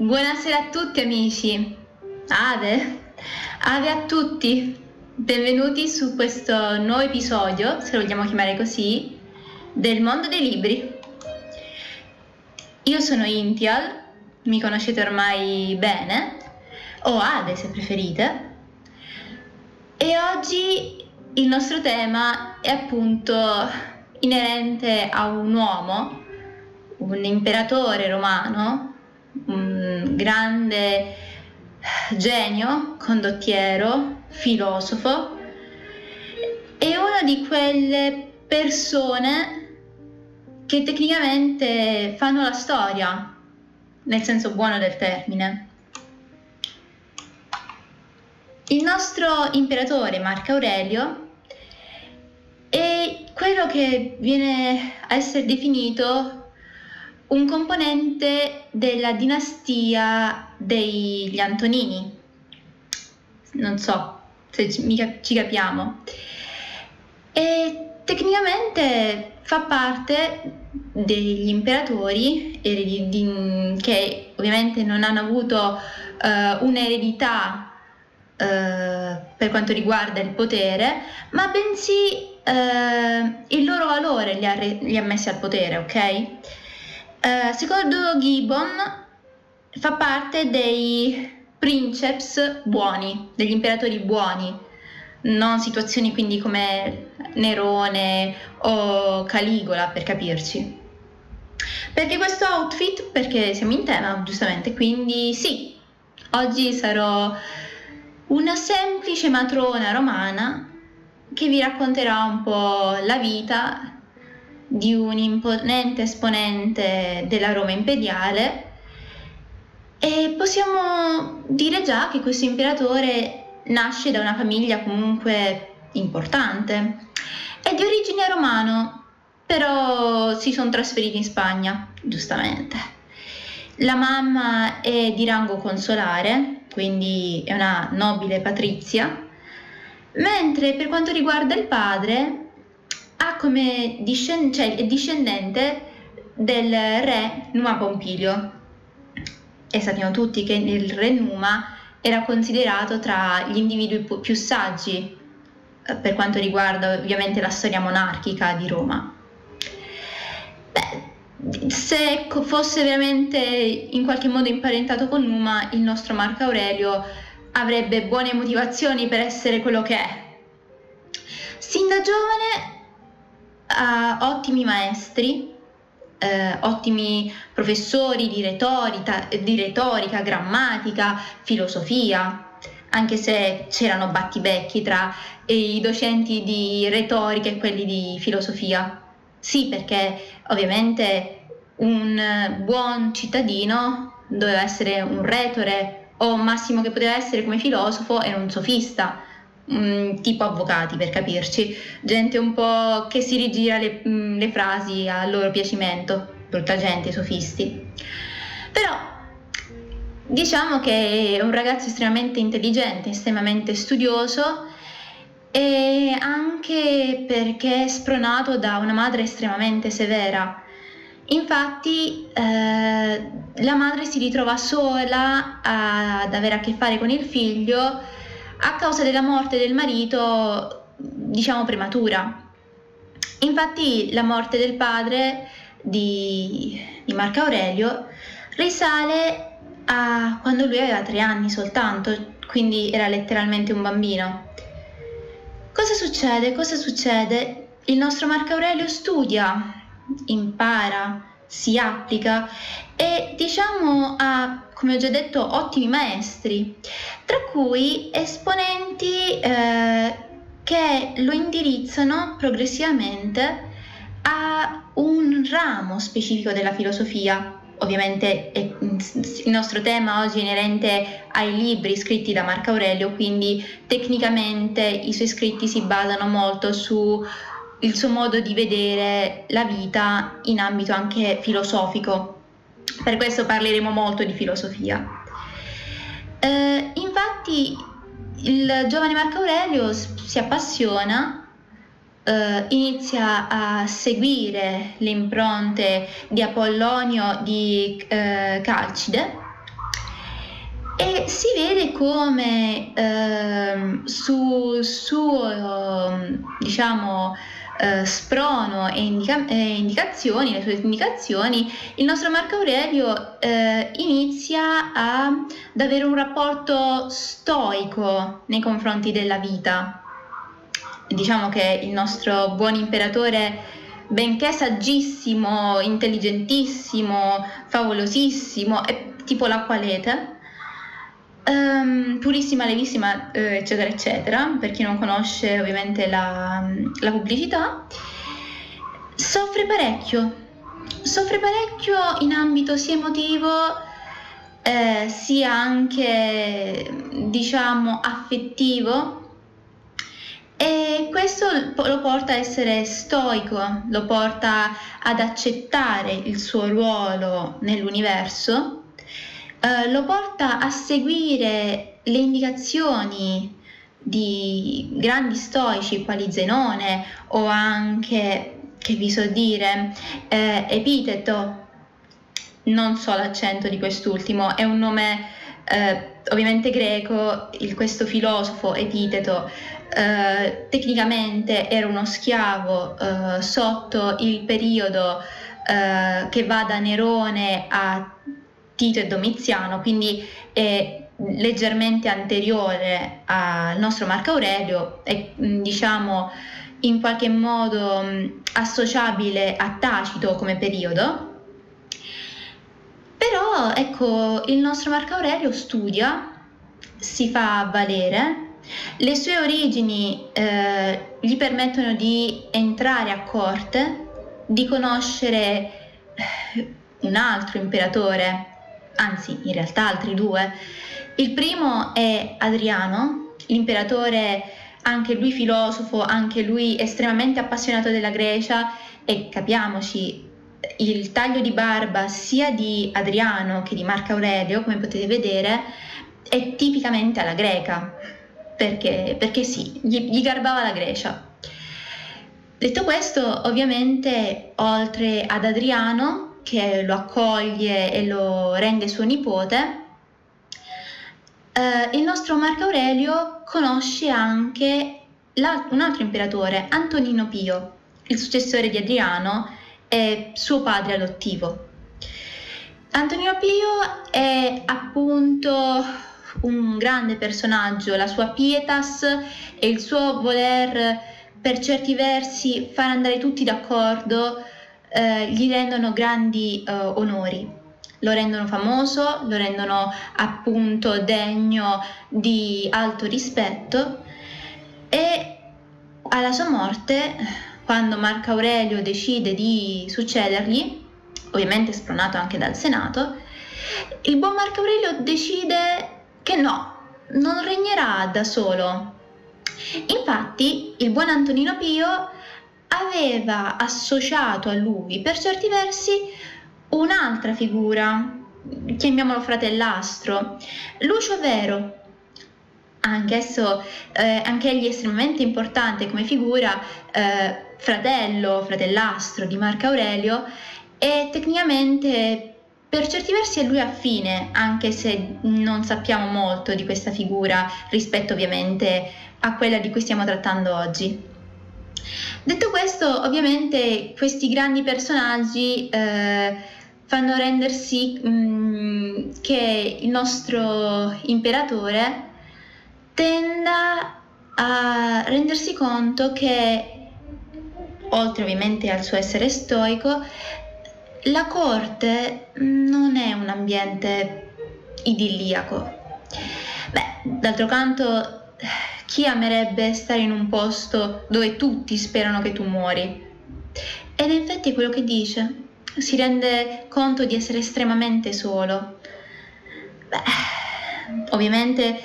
Buonasera a tutti amici. Ave, ave a tutti. Benvenuti su questo nuovo episodio, se lo vogliamo chiamare così, del mondo dei libri. Io sono Intial, mi conoscete ormai bene, o Ade se preferite. E oggi il nostro tema è appunto inerente a un uomo, un imperatore romano, un grande genio, condottiero, filosofo e una di quelle persone che tecnicamente fanno la storia, nel senso buono del termine. Il nostro imperatore Marco Aurelio è quello che viene a essere definito un componente della dinastia degli Antonini. Non so se ci capiamo. E tecnicamente fa parte degli imperatori che ovviamente non hanno avuto uh, un'eredità Uh, per quanto riguarda il potere, ma bensì uh, il loro valore li ha, re- li ha, messi al potere, ok? Uh, secondo Gibbon fa parte dei princeps buoni, degli imperatori buoni, non situazioni quindi come Nerone o Caligola per capirci. Perché questo outfit? Perché siamo in tema, giustamente, quindi sì, oggi sarò una semplice matrona romana che vi racconterà un po' la vita di un imponente esponente della Roma imperiale e possiamo dire già che questo imperatore nasce da una famiglia comunque importante. È di origine romano, però si sono trasferiti in Spagna, giustamente. La mamma è di rango consolare, quindi è una nobile patrizia, mentre per quanto riguarda il padre ha come discend- cioè è discendente del re Numa Pompilio. E sappiamo tutti che il re Numa era considerato tra gli individui più saggi eh, per quanto riguarda ovviamente la storia monarchica di Roma. Beh, se fosse veramente in qualche modo imparentato con Numa, il nostro Marco Aurelio avrebbe buone motivazioni per essere quello che è. Sin da giovane ha ottimi maestri, eh, ottimi professori di retorica, di retorica, grammatica, filosofia, anche se c'erano battibecchi tra i docenti di retorica e quelli di filosofia. Sì, perché ovviamente un buon cittadino doveva essere un retore o massimo che poteva essere come filosofo era un sofista, tipo avvocati per capirci, gente un po' che si rigira le, le frasi a loro piacimento, brutta gente, sofisti. Però Diciamo che è un ragazzo estremamente intelligente, estremamente studioso e anche perché è spronato da una madre estremamente severa. Infatti eh, la madre si ritrova sola ad avere a che fare con il figlio a causa della morte del marito, diciamo prematura. Infatti la morte del padre di, di Marco Aurelio risale a quando lui aveva tre anni soltanto, quindi era letteralmente un bambino. Cosa succede? Cosa succede? Il nostro Marco Aurelio studia, impara, si applica e diciamo ha, come ho già detto, ottimi maestri, tra cui esponenti eh, che lo indirizzano progressivamente a un ramo specifico della filosofia, ovviamente il nostro tema oggi è inerente ai libri scritti da Marco Aurelio, quindi tecnicamente i suoi scritti si basano molto sul suo modo di vedere la vita in ambito anche filosofico. Per questo parleremo molto di filosofia. Eh, infatti il giovane Marco Aurelio si appassiona Uh, inizia a seguire le impronte di Apollonio di uh, Calcide e si vede come eh, su suo diciamo eh, sprono e, indica- e, indicazioni, le sue indicazioni, il nostro Marco Aurelio eh, inizia a, ad avere un rapporto stoico nei confronti della vita. Diciamo che il nostro buon imperatore benché saggissimo, intelligentissimo, favolosissimo, è tipo l'acqualete, Um, purissima, levissima, eh, eccetera, eccetera, per chi non conosce ovviamente la, la pubblicità, soffre parecchio, soffre parecchio in ambito sia emotivo eh, sia anche diciamo affettivo. E questo lo porta a essere stoico, lo porta ad accettare il suo ruolo nell'universo eh, lo porta a seguire le indicazioni di grandi stoici quali Zenone o anche, che vi so dire, eh, Epiteto, non so l'accento di quest'ultimo, è un nome eh, ovviamente greco, il, questo filosofo Epiteto. Eh, tecnicamente era uno schiavo eh, sotto il periodo eh, che va da Nerone a Tito e Domiziano, quindi è leggermente anteriore al nostro Marco Aurelio e diciamo in qualche modo associabile a Tacito come periodo. Però ecco, il nostro Marco Aurelio studia, si fa valere, le sue origini eh, gli permettono di entrare a corte, di conoscere eh, un altro imperatore anzi in realtà altri due. Il primo è Adriano, l'imperatore, anche lui filosofo, anche lui estremamente appassionato della Grecia e capiamoci, il taglio di barba sia di Adriano che di Marco Aurelio, come potete vedere, è tipicamente alla greca, perché, perché sì, gli, gli garbava la Grecia. Detto questo, ovviamente, oltre ad Adriano, che lo accoglie e lo rende suo nipote, eh, il nostro Marco Aurelio conosce anche un altro imperatore, Antonino Pio, il successore di Adriano e suo padre adottivo. Antonino Pio è appunto un grande personaggio, la sua pietas e il suo voler per certi versi far andare tutti d'accordo eh, gli rendono grandi eh, onori. Lo rendono famoso, lo rendono appunto degno di alto rispetto e alla sua morte, quando Marco Aurelio decide di succedergli, ovviamente spronato anche dal Senato, il buon Marco Aurelio decide che no, non regnerà da solo. Infatti, il buon Antonino Pio aveva associato a lui per certi versi un'altra figura, chiamiamolo fratellastro, Lucio Vero, anch'esso, eh, anch'egli estremamente importante come figura, eh, fratello, fratellastro di Marco Aurelio e tecnicamente per certi versi è lui affine, anche se non sappiamo molto di questa figura rispetto ovviamente a quella di cui stiamo trattando oggi. Detto questo, ovviamente questi grandi personaggi eh, fanno rendersi mh, mm, che il nostro imperatore tenda a rendersi conto che, oltre ovviamente al suo essere stoico, la corte non è un ambiente idilliaco. Beh, d'altro canto chi amerebbe stare in un posto dove tutti sperano che tu muori? Ed è quello che dice. Si rende conto di essere estremamente solo. Beh, ovviamente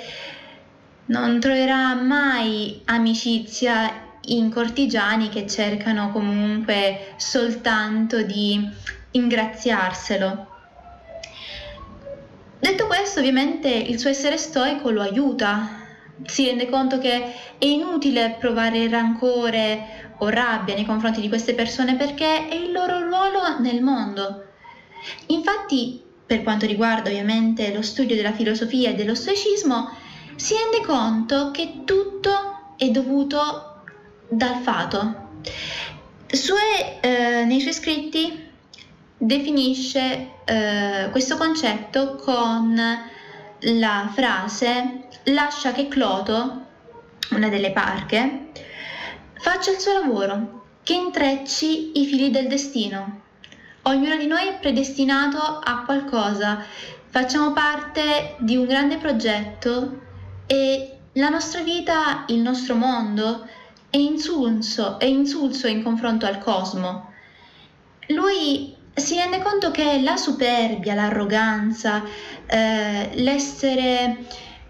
non troverà mai amicizia in cortigiani che cercano comunque soltanto di ingraziarselo. Detto questo, ovviamente il suo essere stoico lo aiuta si rende conto che è inutile provare rancore o rabbia nei confronti di queste persone perché è il loro ruolo nel mondo. Infatti per quanto riguarda ovviamente lo studio della filosofia e dello stoicismo, si rende conto che tutto è dovuto dal fato. Sue, eh, nei suoi scritti definisce eh, questo concetto con la frase lascia che Cloto, una delle parche, faccia il suo lavoro, che intrecci i fili del destino. Ognuno di noi è predestinato a qualcosa, facciamo parte di un grande progetto e la nostra vita, il nostro mondo è insulso, è insulso in confronto al cosmo. Lui si rende conto che la superbia, l'arroganza, eh, l'essere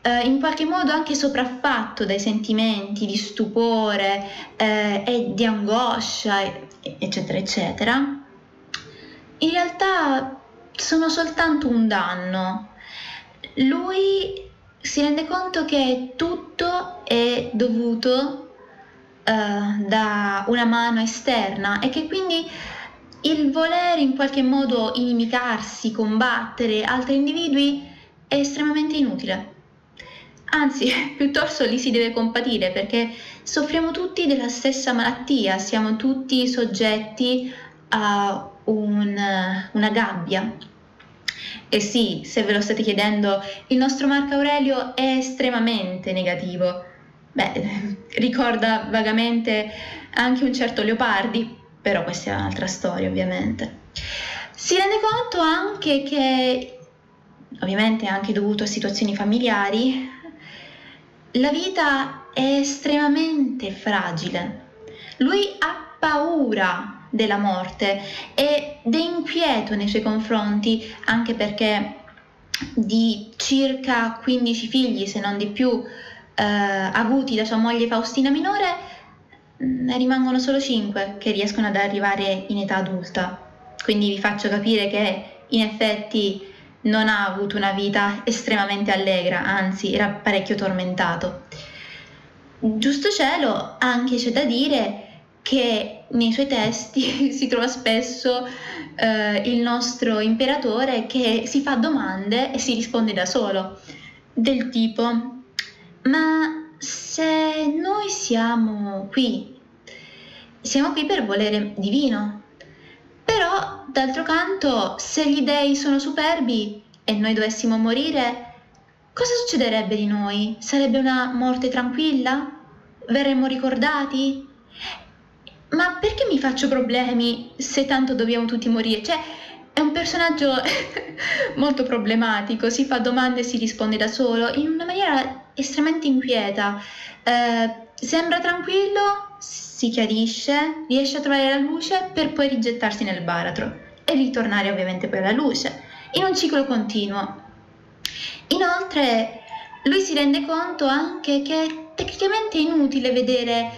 eh, in qualche modo anche sopraffatto dai sentimenti di stupore eh, e di angoscia, eccetera, eccetera, in realtà sono soltanto un danno. Lui si rende conto che tutto è dovuto uh, da una mano esterna e che quindi il voler in qualche modo inimicarsi, combattere altri individui è estremamente inutile. Anzi, piuttosto li si deve compatire perché soffriamo tutti della stessa malattia, siamo tutti soggetti a un, una gabbia. E sì, se ve lo state chiedendo, il nostro Marco Aurelio è estremamente negativo. Beh, ricorda vagamente anche un certo Leopardi, però questa è un'altra storia ovviamente. Si rende conto anche che, ovviamente anche dovuto a situazioni familiari, la vita è estremamente fragile. Lui ha paura della morte ed è inquieto nei suoi confronti anche perché di circa 15 figli, se non di più, eh, avuti da sua moglie Faustina minore, ne rimangono solo 5 che riescono ad arrivare in età adulta. Quindi vi faccio capire che in effetti non ha avuto una vita estremamente allegra, anzi era parecchio tormentato. Giusto cielo, anche c'è da dire che nei suoi testi si trova spesso eh, il nostro imperatore che si fa domande e si risponde da solo, del tipo, ma se noi siamo qui, siamo qui per volere divino, però d'altro canto se gli dei sono superbi e noi dovessimo morire, cosa succederebbe di noi? Sarebbe una morte tranquilla? Verremmo ricordati? ma perché mi faccio problemi se tanto dobbiamo tutti morire? Cioè, è un personaggio molto problematico, si fa domande e si risponde da solo in una maniera estremamente inquieta. Eh, sembra tranquillo, si chiarisce, riesce a trovare la luce per poi rigettarsi nel baratro e ritornare ovviamente poi alla luce, in un ciclo continuo. Inoltre, lui si rende conto anche che tecnicamente è inutile vedere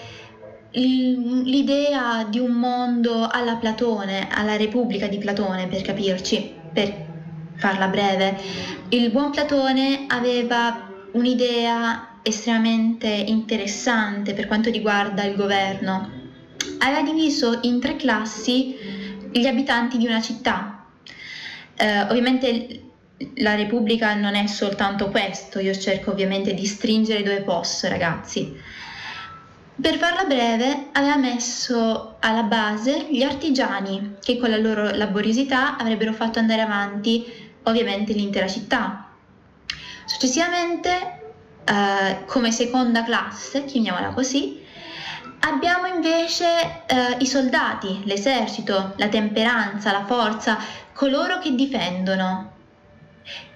l'idea di un mondo alla Platone, alla Repubblica di Platone per capirci, per farla breve. Il buon Platone aveva un'idea estremamente interessante per quanto riguarda il governo. Aveva diviso in tre classi gli abitanti di una città. Eh, ovviamente la Repubblica non è soltanto questo, io cerco ovviamente di stringere dove posso, ragazzi. Per farla breve, aveva messo alla base gli artigiani che con la loro laboriosità avrebbero fatto andare avanti ovviamente l'intera città. Successivamente, eh, come seconda classe, chiamiamola così, abbiamo invece eh, i soldati, l'esercito, la temperanza, la forza, coloro che difendono.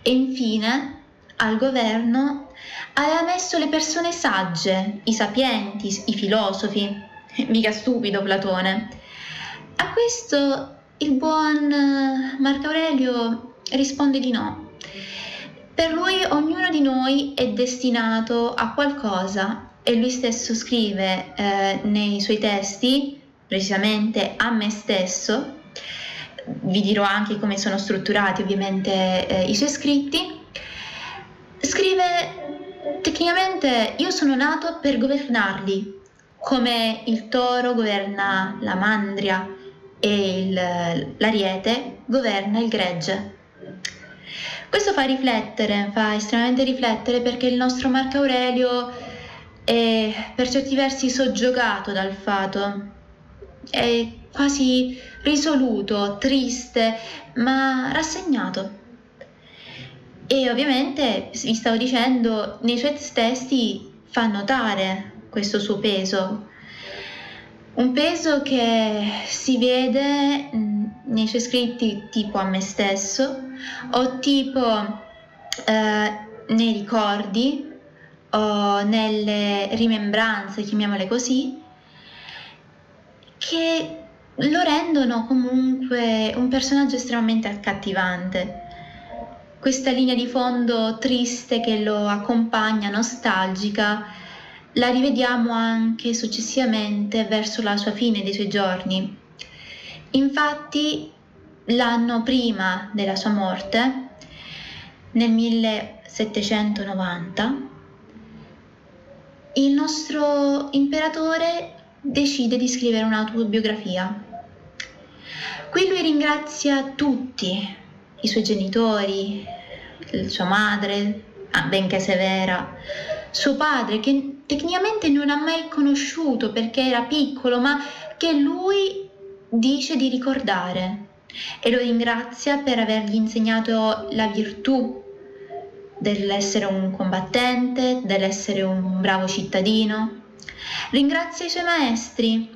E infine, al governo aveva messo le persone sagge, i sapienti, i filosofi. Mica stupido Platone. A questo il buon eh, Marco Aurelio risponde di no. Per lui ognuno di noi è destinato a qualcosa e lui stesso scrive eh, nei suoi testi, precisamente a me stesso, vi dirò anche come sono strutturati ovviamente eh, i suoi scritti, scrive tecnicamente io sono nato per governarli, come il toro governa la mandria e il, l'ariete governa il gregge. Questo fa riflettere, fa estremamente riflettere perché il nostro Marco Aurelio è per certi versi soggiogato dal fato, è quasi risoluto, triste, ma rassegnato. E ovviamente, vi stavo dicendo, nei suoi testi fa notare questo suo peso, un peso che si vede nei suoi scritti tipo a me stesso o tipo eh, nei ricordi nelle rimembranze, chiamiamole così, che lo rendono comunque un personaggio estremamente accattivante. Questa linea di fondo triste che lo accompagna, nostalgica, la rivediamo anche successivamente verso la sua fine dei suoi giorni. Infatti, l'anno prima della sua morte, nel 1790, il nostro imperatore decide di scrivere un'autobiografia. Qui lui ringrazia tutti, i suoi genitori, sua madre, ah, benché severa, suo padre che tecnicamente non ha mai conosciuto perché era piccolo, ma che lui dice di ricordare e lo ringrazia per avergli insegnato la virtù dell'essere un combattente, dell'essere un bravo cittadino. Ringrazia i suoi maestri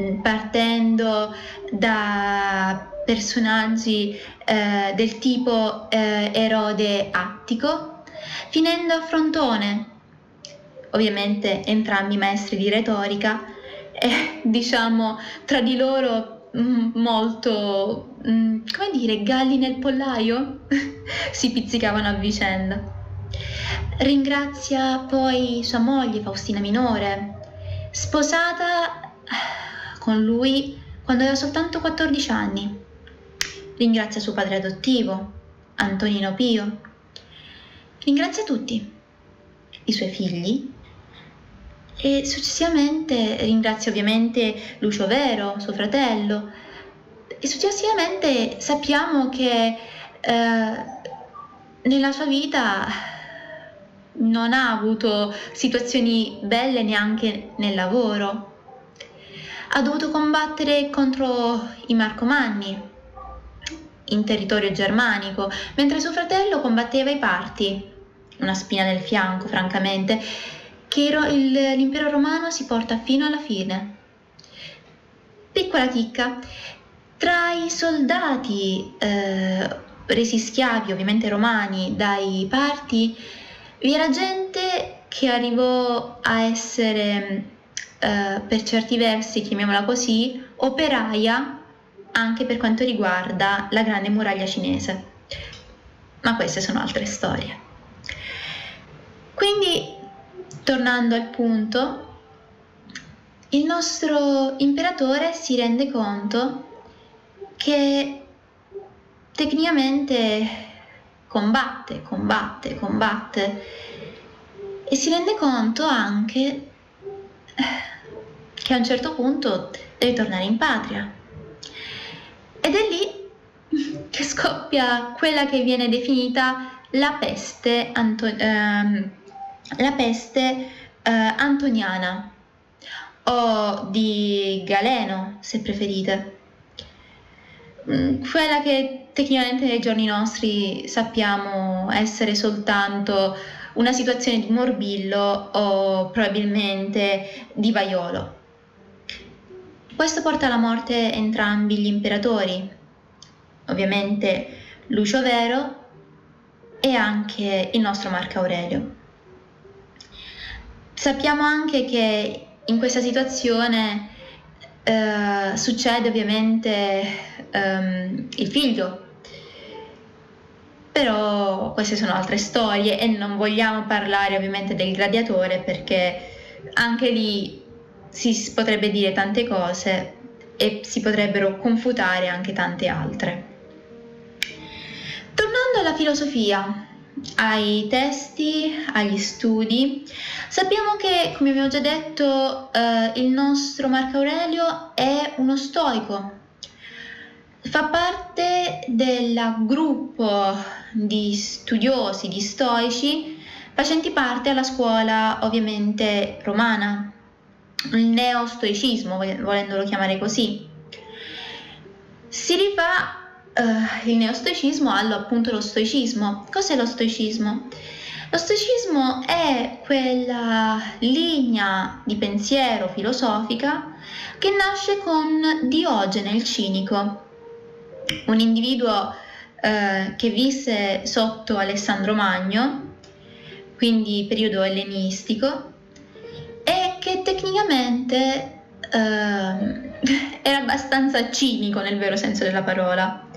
mm, partendo da personaggi eh, del tipo eh, Erode Attico, finendo a Frontone, ovviamente entrambi maestri di retorica, e diciamo tra di loro mm, molto, mm, come dire, galli nel pollaio, si pizzicavano a vicenda. Ringrazia poi sua moglie Faustina Minore, sposata con lui quando aveva soltanto 14 anni. Ringrazia suo padre adottivo, Antonino Pio. Ringrazia tutti, i suoi figli e successivamente ringrazia ovviamente Lucio Vero, suo fratello, e successivamente sappiamo che eh, nella sua vita non ha avuto situazioni belle neanche nel lavoro. Ha dovuto combattere contro i Marcomanni in territorio germanico, mentre suo fratello combatteva i Parti, una spina nel fianco, francamente, che il, l'impero romano si porta fino alla fine. Piccola chicca, tra i soldati eh, resi schiavi, ovviamente romani, dai parti, vi era gente che arrivò a essere, eh, per certi versi, chiamiamola così, operaia anche per quanto riguarda la grande muraglia cinese. Ma queste sono altre storie. Quindi Tornando al punto, il nostro imperatore si rende conto che tecnicamente combatte, combatte, combatte e si rende conto anche che a un certo punto deve tornare in patria. Ed è lì che scoppia quella che viene definita la peste anto- ehm, la peste eh, antoniana o di Galeno, se preferite. Mm, quella che tecnicamente nei giorni nostri sappiamo essere soltanto una situazione di morbillo o probabilmente di vaiolo. Questo porta alla morte entrambi gli imperatori, ovviamente Lucio Vero e anche il nostro Marco Aurelio. Sappiamo anche che in questa situazione eh, succede ovviamente ehm, il figlio, però queste sono altre storie e non vogliamo parlare ovviamente del gladiatore perché anche lì si potrebbe dire tante cose e si potrebbero confutare anche tante altre. Tornando alla filosofia, ai testi, agli studi. Sappiamo che, come abbiamo già detto, eh, il nostro Marco Aurelio è uno stoico. fa parte del gruppo di studiosi, di stoici, facenti parte alla scuola ovviamente romana, il neostoicismo, volendolo chiamare così. Si rifà uh, il neostoicismo allo appunto lo stoicismo. Cos'è lo stoicismo? Lo stoicismo è quella linea di pensiero filosofica che nasce con Diogene il cinico, un individuo eh, che visse sotto Alessandro Magno, quindi periodo ellenistico, e che tecnicamente eh, era abbastanza cinico nel vero senso della parola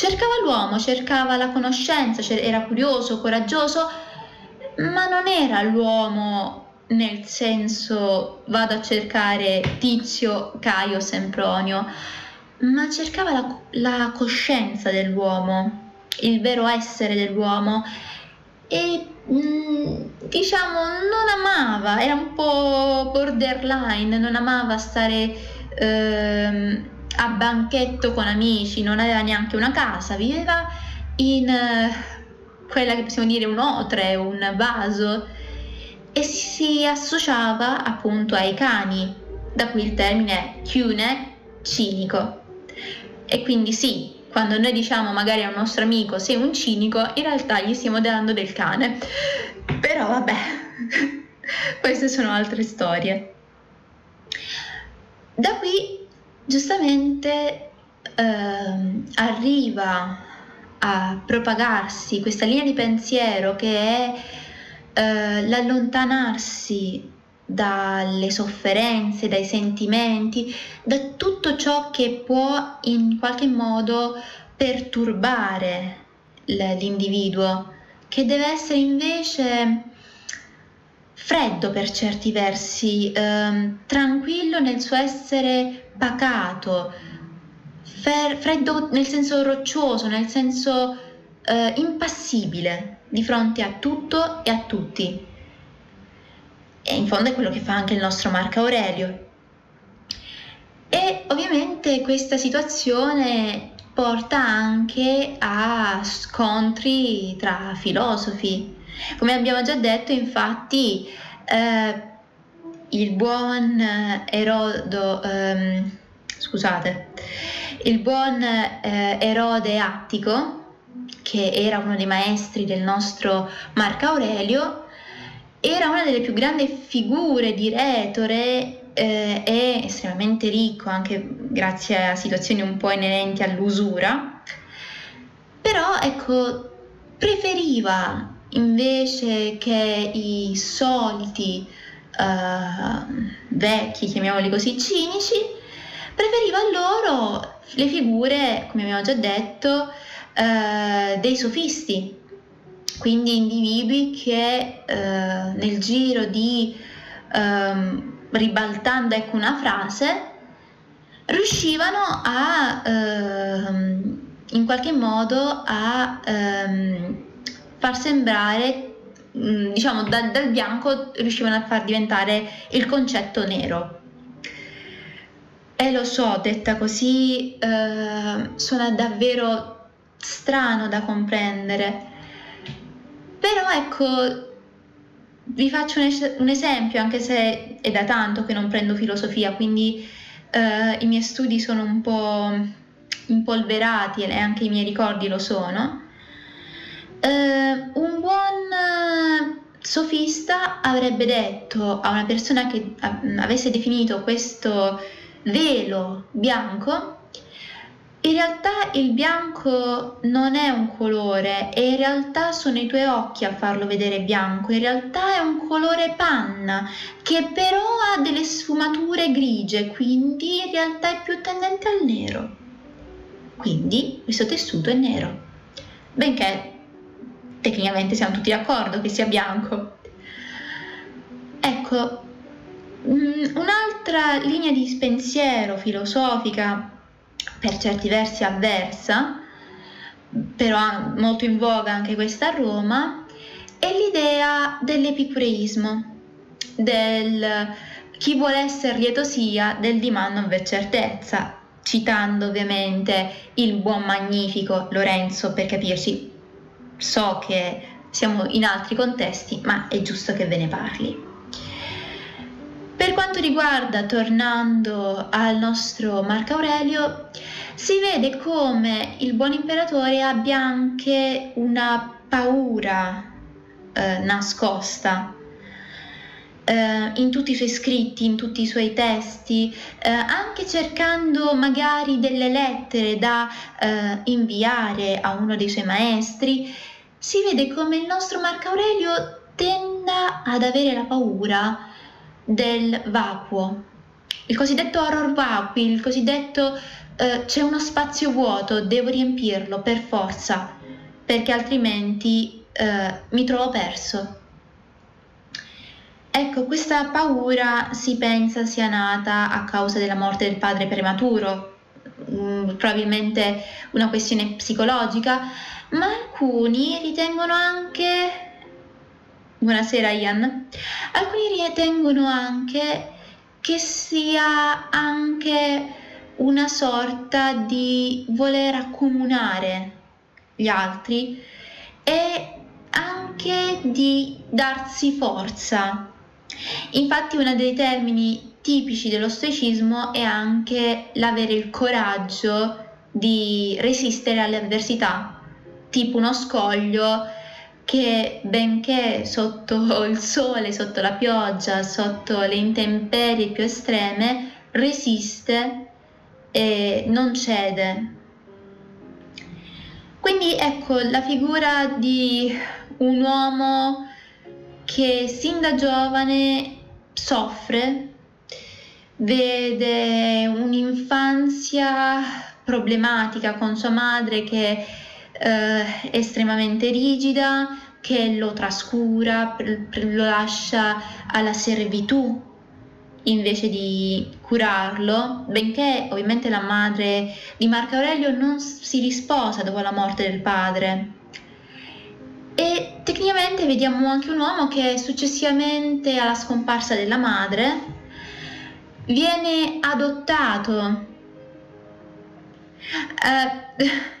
cercava l'uomo, cercava la conoscenza, era curioso, coraggioso, ma non era l'uomo nel senso vado a cercare Tizio, Caio, Sempronio, ma cercava la, la coscienza dell'uomo, il vero essere dell'uomo e mm, diciamo non amava, era un po' borderline, non amava stare... Ehm, a banchetto con amici, non aveva neanche una casa, viveva in uh, quella che possiamo dire un otre, un vaso e si associava appunto ai cani, da cui il termine chiune, cinico. E quindi sì, quando noi diciamo magari a un nostro amico sei un cinico, in realtà gli stiamo dando del cane. Però vabbè, queste sono altre storie. Da qui giustamente eh, arriva a propagarsi questa linea di pensiero che è eh, l'allontanarsi dalle sofferenze, dai sentimenti, da tutto ciò che può in qualche modo perturbare l'individuo, che deve essere invece freddo per certi versi, ehm, tranquillo nel suo essere pacato, freddo nel senso roccioso, nel senso eh, impassibile di fronte a tutto e a tutti. E in fondo è quello che fa anche il nostro Marco Aurelio. E ovviamente questa situazione porta anche a scontri tra filosofi, come abbiamo già detto, infatti, eh, il buon Erodo, ehm, scusate, il buon eh, Erode Attico, che era uno dei maestri del nostro Marco Aurelio, era una delle più grandi figure di retore eh, e estremamente ricco anche grazie a situazioni un po' inerenti all'usura, però ecco, preferiva invece che i soliti uh, vecchi, chiamiamoli così, cinici, preferiva loro le figure, come abbiamo già detto, uh, dei sofisti, quindi individui che uh, nel giro di, um, ribaltando ecco una frase, riuscivano a ehm, in qualche modo a far sembrare, diciamo, da, dal bianco riuscivano a far diventare il concetto nero. E lo so, detta così eh, suona davvero strano da comprendere, però ecco, vi faccio un, es- un, esempio, anche se è da tanto che non prendo filosofia, quindi eh, i miei studi sono un po' impolverati e anche i miei ricordi lo sono. Uh, un buon uh, sofista avrebbe detto a una persona che uh, avesse definito questo velo bianco, in realtà il bianco non è un colore e in realtà sono i tuoi occhi a farlo vedere bianco, in realtà è un colore panna che però ha delle sfumature grigie, quindi in realtà è più tendente al nero. Quindi questo tessuto è nero. Benché tecnicamente siamo tutti d'accordo che sia bianco. Ecco, mm, un'altra linea di pensiero filosofica, per certi versi avversa, però molto in voga anche questa a Roma, è l'idea dell'epicureismo, del chi vuole essere lieto sia, del di man non v'è certezza. citando ovviamente il buon magnifico Lorenzo per capirci. So che siamo in altri contesti, ma è giusto che ve ne parli. Per quanto riguarda, tornando al nostro Marco Aurelio, si vede come il buon imperatore abbia anche una paura eh, nascosta eh, in tutti i suoi scritti, in tutti i suoi testi, eh, anche cercando magari delle lettere da eh, inviare a uno dei suoi maestri, si vede come il nostro Marco Aurelio tenda ad avere la paura del vacuo, il cosiddetto horror vacui, il cosiddetto eh, c'è uno spazio vuoto, devo riempirlo per forza, perché altrimenti eh, mi trovo perso. Ecco, questa paura si pensa sia nata a causa della morte del padre prematuro, mm, probabilmente una questione psicologica, ma alcuni ritengono anche Buonasera Ian. Alcuni ritengono anche che sia anche una sorta di voler accomunare gli altri e anche di darsi forza. Infatti uno dei termini tipici dello stoicismo è anche l'avere il coraggio di resistere alle avversità, tipo uno scoglio che benché sotto il sole, sotto la pioggia, sotto le intemperie più estreme, resiste e non cede. Quindi ecco la figura di un uomo che sin da giovane soffre, vede un'infanzia problematica con sua madre che eh, estremamente rigida che lo trascura, lo lascia alla servitù invece di curarlo, benché ovviamente la madre di Marco Aurelio non si risposa dopo la morte del padre. E tecnicamente vediamo anche un uomo che successivamente alla scomparsa della madre viene adottato. Uh,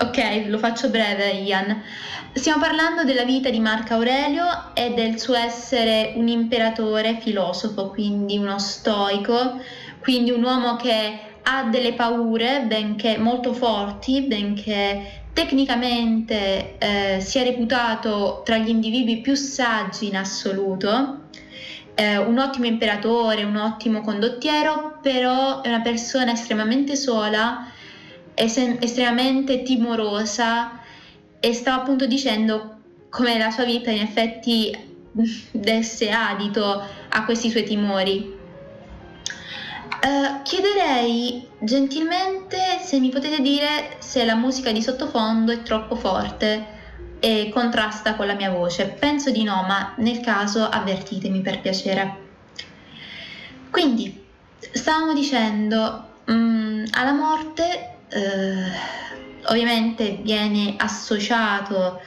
Ok, lo faccio breve, Ian. Stiamo parlando della vita di Marco Aurelio e del suo essere un imperatore filosofo, quindi uno stoico, quindi un uomo che ha delle paure, benché molto forti, benché tecnicamente eh, sia reputato tra gli individui più saggi in assoluto. Eh, un ottimo imperatore, un ottimo condottiero, però è una persona estremamente sola es- estremamente timorosa e stava appunto dicendo come la sua vita in effetti desse adito a questi suoi timori. Uh, chiederei gentilmente se mi potete dire se la musica di sottofondo è troppo forte e contrasta con la mia voce. Penso di no, ma nel caso avvertitemi per piacere. Quindi, stavamo dicendo, um, alla morte eh, ovviamente viene associato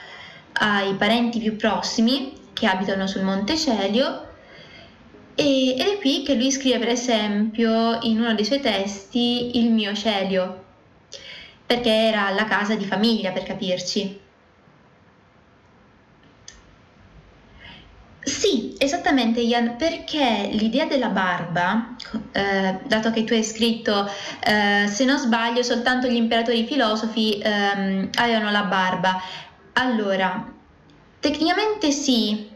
ai parenti più prossimi che abitano sul Monte Celio e, ed è qui che lui scrive per esempio in uno dei suoi testi il mio Celio perché era la casa di famiglia per capirci Sì, esattamente Ian, perché l'idea della barba, eh, dato che tu hai scritto, eh, se non sbaglio, soltanto gli imperatori filosofi ehm, avevano la barba. Allora, tecnicamente sì.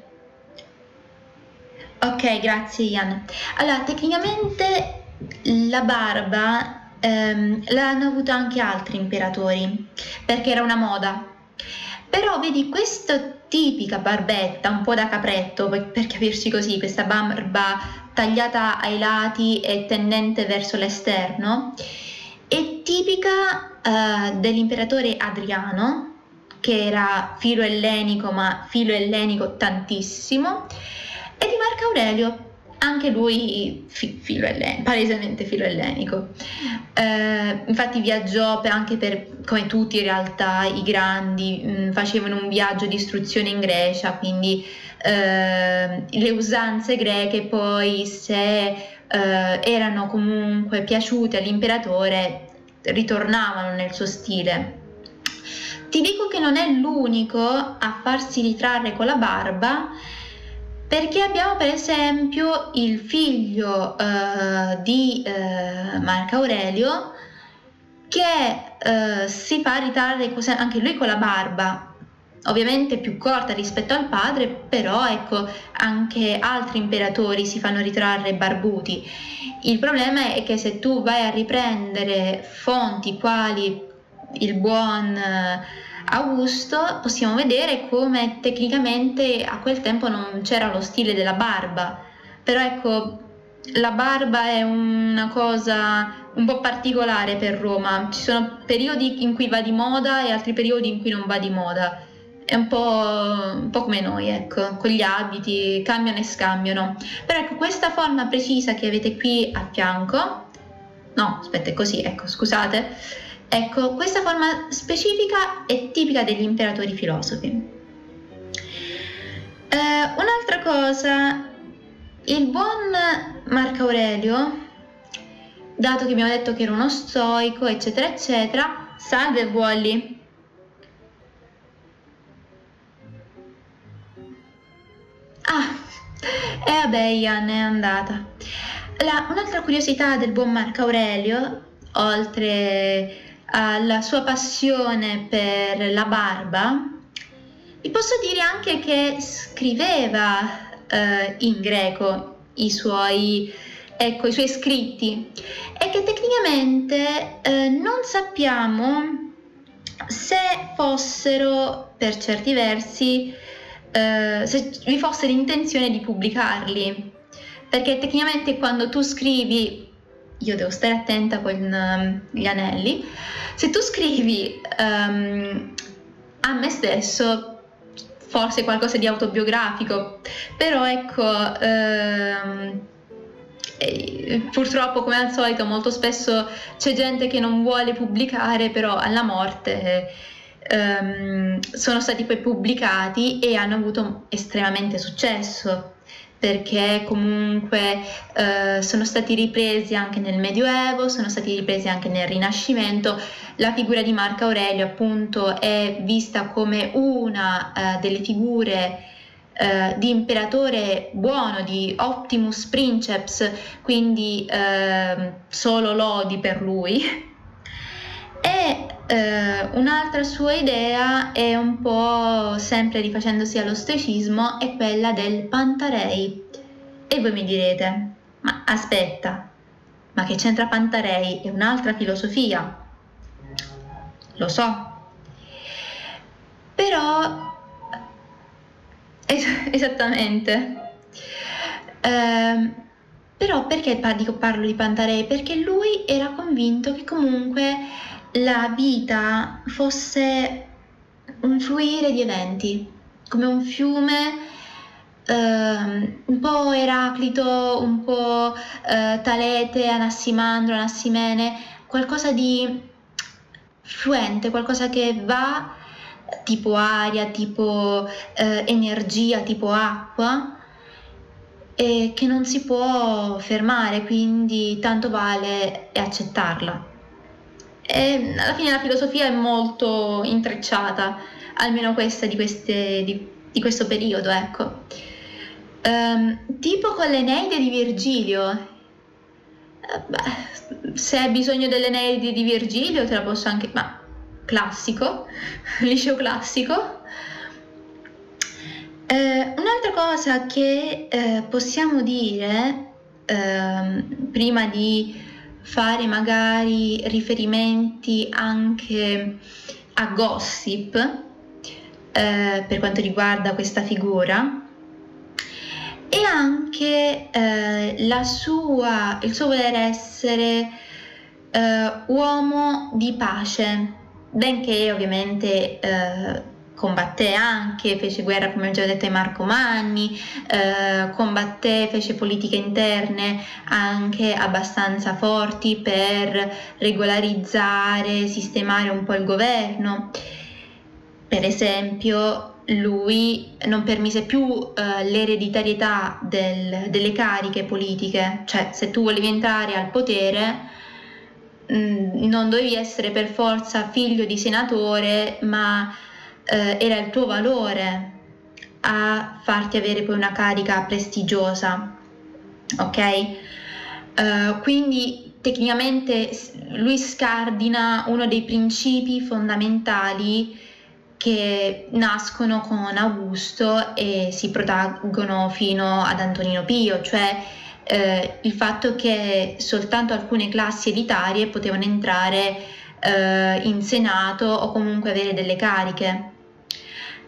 Ok, grazie Ian. Allora, tecnicamente la barba ehm, l'hanno avuta anche altri imperatori, perché era una moda. Però vedi, questa tipica barbetta, un po' da capretto, per, per capirci così, questa barba tagliata ai lati e tendente verso l'esterno, è tipica uh, dell'imperatore Adriano, che era filo ellenico, ma filo ellenico tantissimo, e di Marco Aurelio, anche lui fi- filo ellen- palesemente filo ellenico. Eh, infatti viaggiò per, anche per, come tutti in realtà, i grandi, mh, mm, facevano un viaggio di istruzione in Grecia, quindi eh, le usanze greche poi se eh, erano comunque piaciute all'imperatore, ritornavano nel suo stile. Ti dico che non è l'unico a farsi ritrarre con la barba perché abbiamo per esempio il figlio eh, di eh, Marco Aurelio che eh, si fa ritrarre anche lui con la barba, ovviamente più corta rispetto al padre, però ecco anche altri imperatori si fanno ritrarre barbuti. Il problema è che se tu vai a riprendere fonti quali il buon eh, Augusto, possiamo vedere come tecnicamente a quel tempo non c'era lo stile della barba, però ecco la barba è una cosa un po' particolare per Roma, ci sono periodi in cui va di moda e altri periodi in cui non va di moda. È un po', un po', come noi, ecco, con gli abiti, cambiano e scambiano. Però ecco, questa forma precisa che avete qui a fianco, no, aspetta, è così, ecco, scusate, ecco, questa forma specifica è tipica degli imperatori filosofi. Eh, un'altra cosa, il buon Marco Aurelio, dato che abbiamo detto che era uno stoico, eccetera, eccetera, salve Wally, Ah, e vabbè, Ian è andata. La, un'altra curiosità del buon Marco Aurelio, oltre alla sua passione per la barba, vi posso dire anche che scriveva eh, in greco i suoi, ecco, i suoi scritti e che tecnicamente eh, non sappiamo se fossero per certi versi eh, se vi fosse l'intenzione di pubblicarli, perché tecnicamente quando tu scrivi, io devo stare attenta con um, gli anelli, se tu scrivi um, a me stesso, forse qualcosa di autobiografico, però ecco... Um, purtroppo come al solito molto spesso c'è gente che non vuole pubblicare però alla morte ehm, sono stati poi pubblicati e hanno avuto estremamente successo perché comunque eh, sono stati ripresi anche nel Medioevo, sono stati ripresi anche nel Rinascimento. La figura di Marco Aurelio appunto è vista come una eh, delle figure eh, di imperatore buono, di Optimus Princeps, quindi ehm, solo lodi per lui. E eh, un'altra sua idea è un po' sempre rifacendosi allo stoicismo, è quella del Pantarei. E voi mi direte, ma aspetta, ma che c'entra Pantarei? È un'altra filosofia. Lo so. Però, es- esattamente. Eh, però perché parlo di Pantarei? Perché lui era convinto che comunque la vita fosse un fluire di eventi, come un fiume, eh, un po' Eraclito, un po' eh, Talete, Anassimandro, Anassimene, qualcosa di fluente, qualcosa che va tipo aria, tipo eh, energia, tipo acqua e che non si può fermare, quindi tanto vale accettarla. E alla fine la filosofia è molto intrecciata, almeno questa di, queste, di, di questo periodo, ecco. Um, tipo con l'Eneide di Virgilio. Uh, beh, se hai bisogno dell'Eneide di Virgilio te la posso anche... ma classico, liceo classico. Uh, un'altra cosa che uh, possiamo dire ehm, prima di fare magari riferimenti anche a gossip eh, per quanto riguarda questa figura e anche eh, sua, il suo voler essere eh, uomo di pace, benché ovviamente eh, combatté anche, fece guerra come ho già detto ai Marcomanni, eh, combatté, fece politiche interne anche abbastanza forti per regolarizzare, sistemare un po' il governo. Per esempio lui non permise più uh, l'ereditarietà del, delle cariche politiche, cioè se tu volevi entrare al potere mm, non dovevi essere per forza figlio di senatore, ma uh, era il tuo valore a farti avere poi una carica prestigiosa, ok? Uh, quindi tecnicamente lui scardina uno dei principi fondamentali che nascono con Augusto e si protraggono fino ad Antonino Pio, cioè eh, il fatto che soltanto alcune classi elitarie potevano entrare eh, in Senato o comunque avere delle cariche.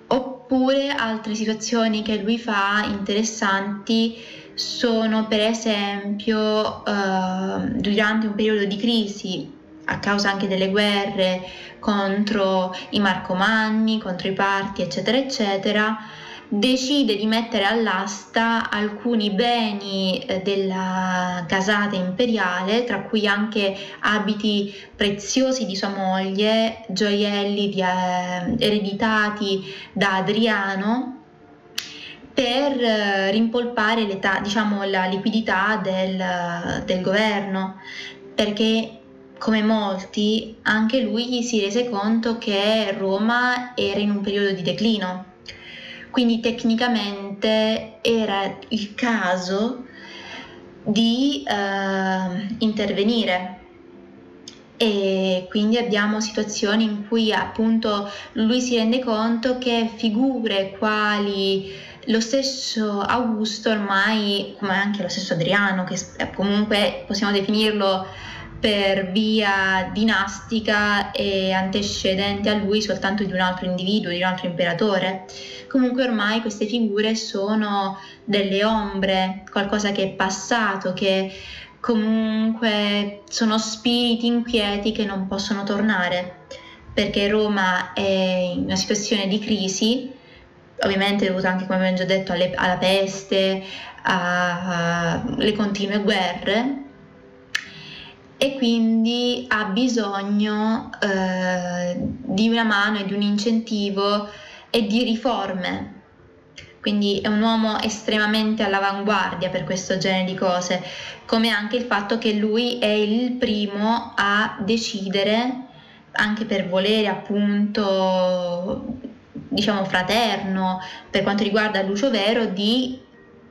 Oppure altre situazioni che lui fa interessanti sono per esempio eh, durante un periodo di crisi a causa anche delle guerre contro i Marcomanni, contro i Parti, eccetera, eccetera, decide di mettere all'asta alcuni beni eh, della casata imperiale, tra cui anche abiti preziosi di sua moglie, gioielli di, eh, ereditati da Adriano, per eh, rimpolpare diciamo, la liquidità del, del governo, perché come molti, anche lui si rese conto che Roma era in un periodo di declino. Quindi tecnicamente era il caso di eh, intervenire. E quindi abbiamo situazioni in cui appunto lui si rende conto che figure quali lo stesso Augusto ormai, come anche lo stesso Adriano, che comunque possiamo definirlo per via dinastica e antecedente a lui soltanto di un altro individuo, di un altro imperatore. Comunque ormai queste figure sono delle ombre, qualcosa che è passato, che comunque sono spiriti inquieti che non possono tornare, perché Roma è in una situazione di crisi, ovviamente dovuta anche, come abbiamo già detto, alle, alla peste, alle continue guerre, e quindi ha bisogno eh, di una mano e di un incentivo e di riforme. Quindi è un uomo estremamente all'avanguardia per questo genere di cose, come anche il fatto che lui è il primo a decidere, anche per volere appunto, diciamo fraterno, per quanto riguarda Lucio Vero, di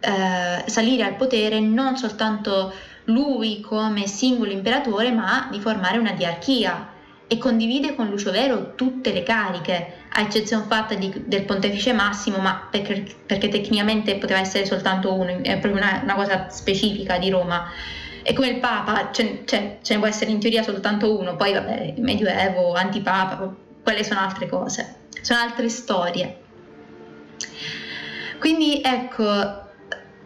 eh, salire al potere non soltanto lui come singolo imperatore, ma di formare una diarchia e condivide con Lucio Vero tutte le cariche, a eccezione fatta di, del pontefice Massimo, ma perché, perché, tecnicamente poteva essere soltanto uno, è proprio una, una cosa specifica di Roma. E come il Papa, ce, ce, ce, ne può essere in teoria soltanto uno, poi vabbè, Medioevo, Antipapa, quelle sono altre cose, sono altre storie. Quindi ecco,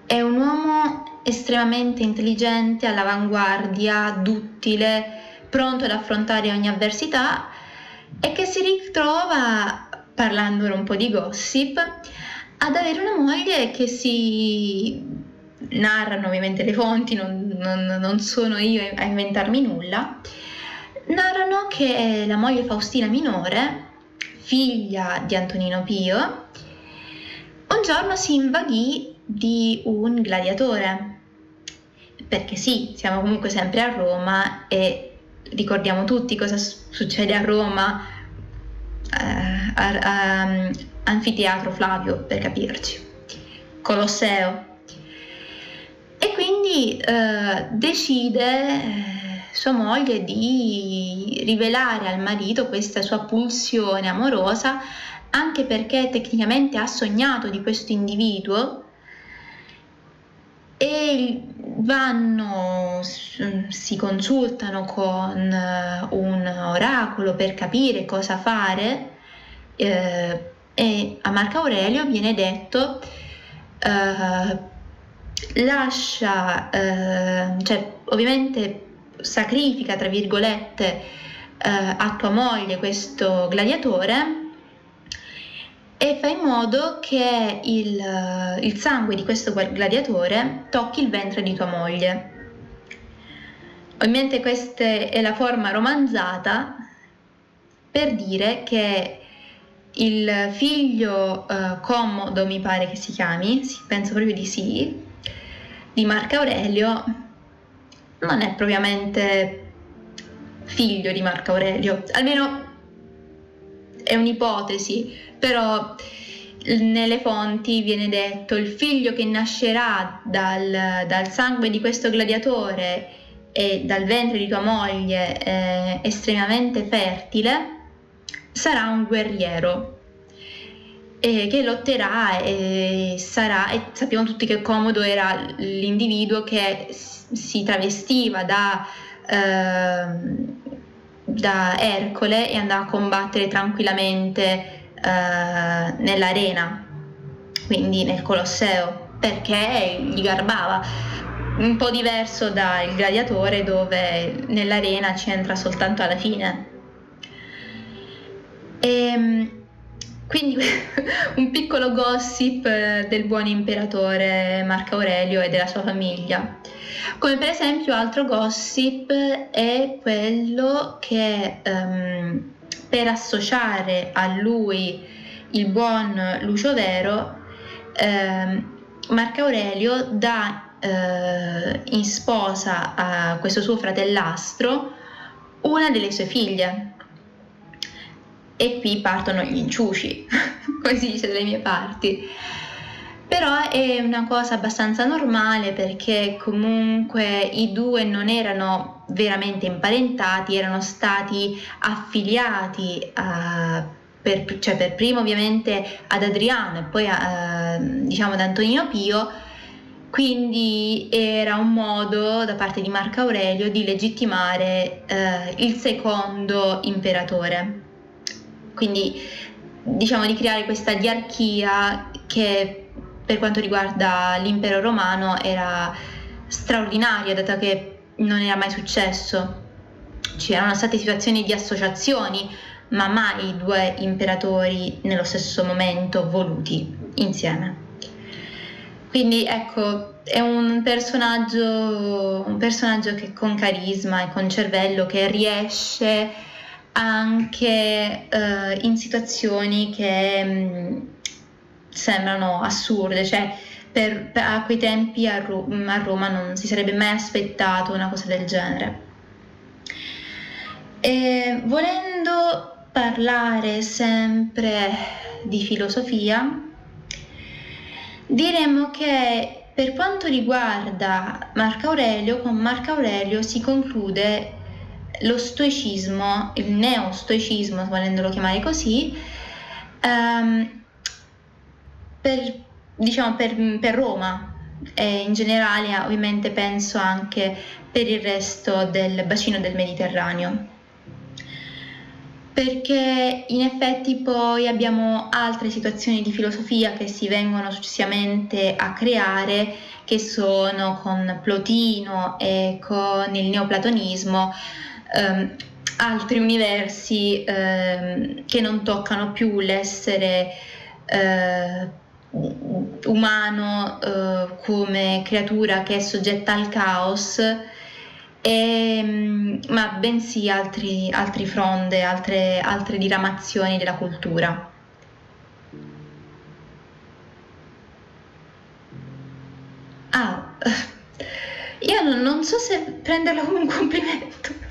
è un uomo estremamente intelligente, all'avanguardia, duttile, pronto ad affrontare ogni avversità e che si ritrova, parlando un po' di gossip, ad avere una moglie che si narrano ovviamente le fonti, non, non, non sono io a inventarmi nulla, narrano che la moglie Faustina minore, figlia di Antonino Pio, un giorno si invaghì di un gladiatore. Perché sì, siamo comunque sempre a Roma e ricordiamo tutti cosa succede a Roma, eh, a, a, a Anfiteatro Flavio per capirci, Colosseo. E quindi eh, decide eh, sua moglie di rivelare al marito questa sua pulsione amorosa anche perché tecnicamente ha sognato di questo individuo e vanno, si consultano con eh, un oracolo per capire cosa fare eh, e a Marco Aurelio viene detto eh, lascia, eh, cioè ovviamente sacrifica tra virgolette eh, a tua moglie questo gladiatore e fa in modo che il, il sangue di questo gladiatore tocchi il ventre di tua moglie. Ovviamente questa è la forma romanzata per dire che il figlio uh, Commodo, mi pare che si chiami, penso proprio di sì, di Marco Aurelio, non è propriamente figlio di Marco Aurelio, almeno è un'ipotesi, però nelle fonti viene detto il figlio che nascerà dal, dal sangue di questo gladiatore e dal ventre di tua moglie eh, estremamente fertile sarà un guerriero eh, che lotterà e sarà e sappiamo tutti che Comodo era l'individuo che si travestiva da, eh, da Ercole e andava a combattere tranquillamente eh, nell'arena, quindi nel Colosseo, perché gli garbava. Un po' diverso dal gladiatore dove nell'arena ci entra soltanto alla fine. E, ehm, quindi un piccolo gossip del buon imperatore Marco Aurelio e della sua famiglia. Come per esempio altro gossip è quello che um, per associare a lui il buon Lucio Vero, eh, Marco Aurelio dà eh, in sposa a questo suo fratellastro una delle sue figlie. E qui partono gli inciuci, come si dice dalle mie parti. Però è una cosa abbastanza normale perché comunque i due non erano veramente imparentati, erano stati affiliati a, per, cioè per primo ovviamente ad Adriano e poi a, diciamo ad Antonino Pio, quindi era un modo da parte di Marco Aurelio di legittimare eh, il secondo imperatore. Quindi diciamo di creare questa diarchia che per quanto riguarda l'impero romano era straordinaria, dato che non era mai successo. C'erano state situazioni di associazioni, ma mai due imperatori nello stesso momento voluti insieme. Quindi ecco, è un personaggio, un personaggio che con carisma e con cervello che riesce anche eh, in situazioni che mh, mm, sembrano assurde, cioè per, per, a quei tempi a, Ro- a Roma non si sarebbe mai aspettato una cosa del genere. E volendo parlare sempre di filosofia, diremmo che per quanto riguarda Marco Aurelio, con Marco Aurelio si conclude lo stoicismo, il neostoicismo, volendolo chiamare così, um, per, diciamo, per, per Roma. E in generale ovviamente penso anche per il resto del bacino del Mediterraneo. Perché in effetti poi abbiamo altre situazioni di filosofia che si vengono successivamente a creare che sono con Plotino e con il neoplatonismo ehm, altri universi ehm, che non toccano più l'essere eh, umano eh, come creatura che è soggetta al caos, e, mm, ma bensì altri, altri fronde, altre, altre diramazioni della cultura. Ah, io non, non, so se prenderlo come un complimento.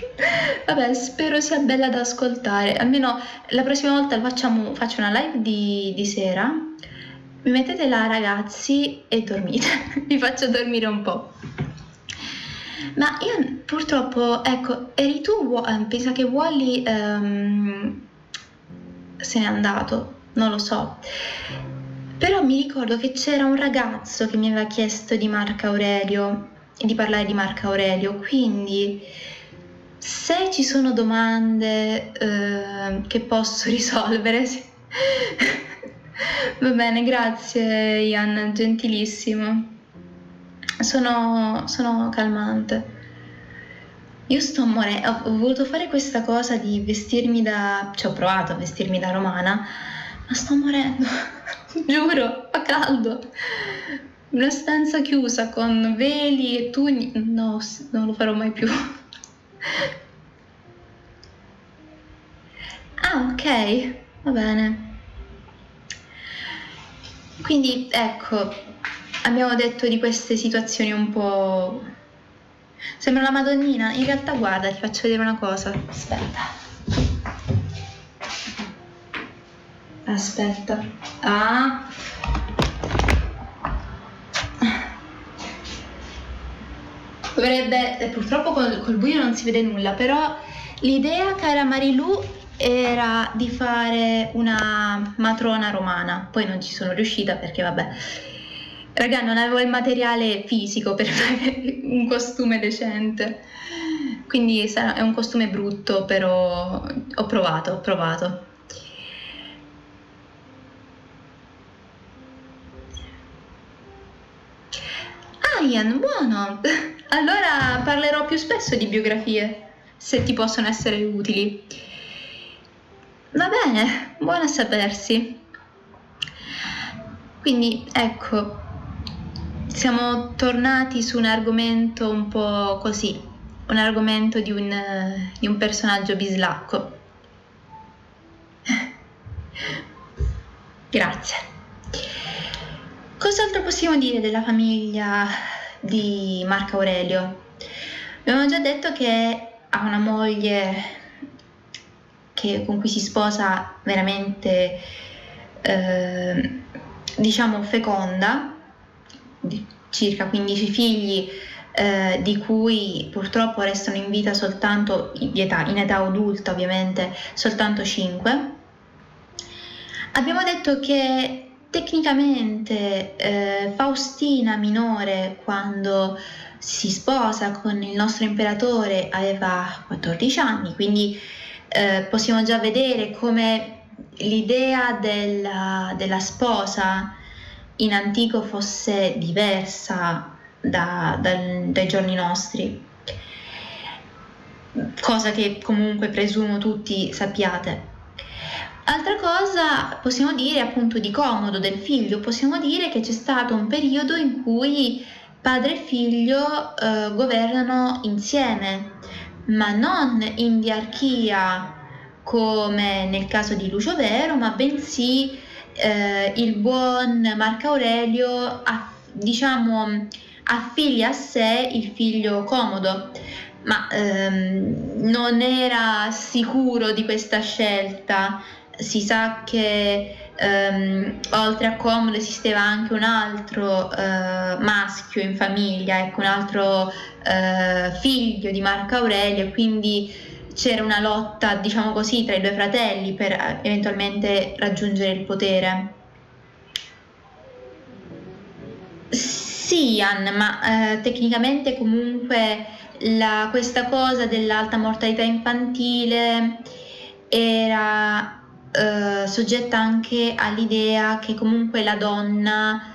Vabbè, spero sia bella da ascoltare. Almeno la prossima volta facciamo, faccio una live di, di sera mi mettete là ragazzi e dormite, vi faccio dormire un po'. Ma io purtroppo, ecco, eri tu, eh, pensa che Wally um, se n'è andato, non lo so. Però mi ricordo che c'era un ragazzo che mi aveva chiesto di Marco Aurelio, di parlare di Marco Aurelio, quindi se ci sono domande uh, che posso risolvere, Va bene, grazie Ian, gentilissimo. Sono, sono calmante. Io sto morendo, ho voluto fare questa cosa di vestirmi da... cioè ho provato a vestirmi da romana, ma sto morendo, giuro, fa caldo. Una stanza chiusa con veli e tugni, no, non lo farò mai più. Ah, ok, va bene. Quindi ecco, abbiamo detto di queste situazioni un po'... Sembra la Madonnina, in realtà guarda, ti faccio vedere una cosa. Aspetta. Aspetta. Ah. Dovrebbe, eh, purtroppo col, col buio non si vede nulla, però l'idea, cara Marilu, era di fare una matrona romana. Poi non ci sono riuscita perché, vabbè, raga, non avevo il materiale fisico per fare un costume decente. Quindi è un costume brutto, però ho provato, ho provato. Ian, buono! Allora parlerò più spesso di biografie, se ti possono essere utili. Va bene, buono a sapersi. Quindi, ecco, siamo tornati su un argomento un po' così, un argomento di un, di un personaggio bislacco. Grazie. Cos'altro possiamo dire della famiglia di Marco Aurelio? Abbiamo già detto che ha una moglie che, con cui si sposa veramente, eh, diciamo, feconda, di circa 15 figli, eh, di cui purtroppo restano in vita soltanto, in età, in età adulta ovviamente, soltanto 5. Abbiamo detto che Tecnicamente eh, Faustina minore quando si sposa con il nostro imperatore aveva 14 anni, quindi eh, possiamo già vedere come l'idea della, della, sposa in antico fosse diversa da, da, dai giorni nostri, cosa che comunque presumo tutti sappiate. Altra cosa possiamo dire appunto di comodo del figlio, possiamo dire che c'è stato un periodo in cui padre e figlio eh, governano insieme, ma non in diarchia come nel caso di Lucio Vero, ma bensì eh, il buon Marco Aurelio ha, diciamo, affiglia a sé il figlio comodo. Ma ehm, non era sicuro di questa scelta si sa che ehm, oltre a Comodo esisteva anche un altro eh, maschio in famiglia, ecco, un altro eh, figlio di Marco Aurelio, quindi c'era una lotta, diciamo così, tra i due fratelli per eh, eventualmente raggiungere il potere. Sì, Ian, ma eh, tecnicamente comunque la, questa cosa dell'alta mortalità infantile era eh, soggetta anche all'idea che comunque la donna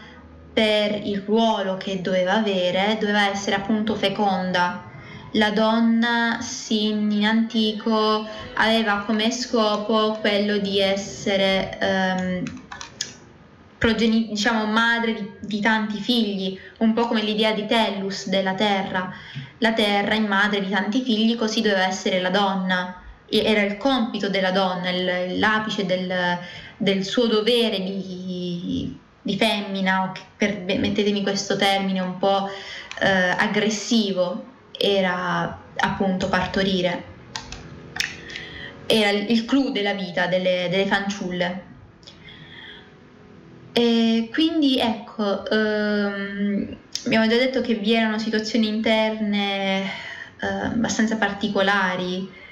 per il ruolo che doveva avere doveva essere appunto feconda. La donna sin in antico aveva come scopo quello di essere ehm, progeni- diciamo madre di, di, tanti figli, un po' come l'idea di Tellus della terra. La terra in madre di tanti figli, così doveva essere la donna era il compito della donna, il, l'apice del, del, suo dovere di, di femmina, per, mettetemi questo termine un po' eh, aggressivo, era appunto partorire. Era il clou della vita delle, delle fanciulle. E quindi ecco, ehm, abbiamo già detto che vi erano situazioni interne eh, abbastanza particolari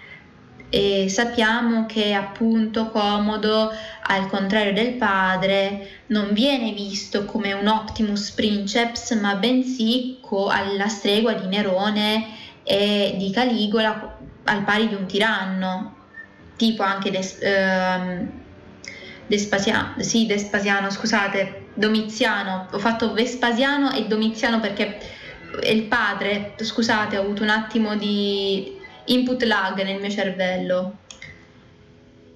e sappiamo che appunto Comodo, al contrario del padre, non viene visto come un Optimus Princeps, ma bensì co- alla stregua di Nerone e di Caligola al pari di un tiranno, tipo anche Des- ehm, Despasiano, sì, Despasiano, scusate, Domiziano, ho fatto Vespasiano e Domiziano perché il padre, scusate, ho avuto un attimo di input lag nel mio cervello.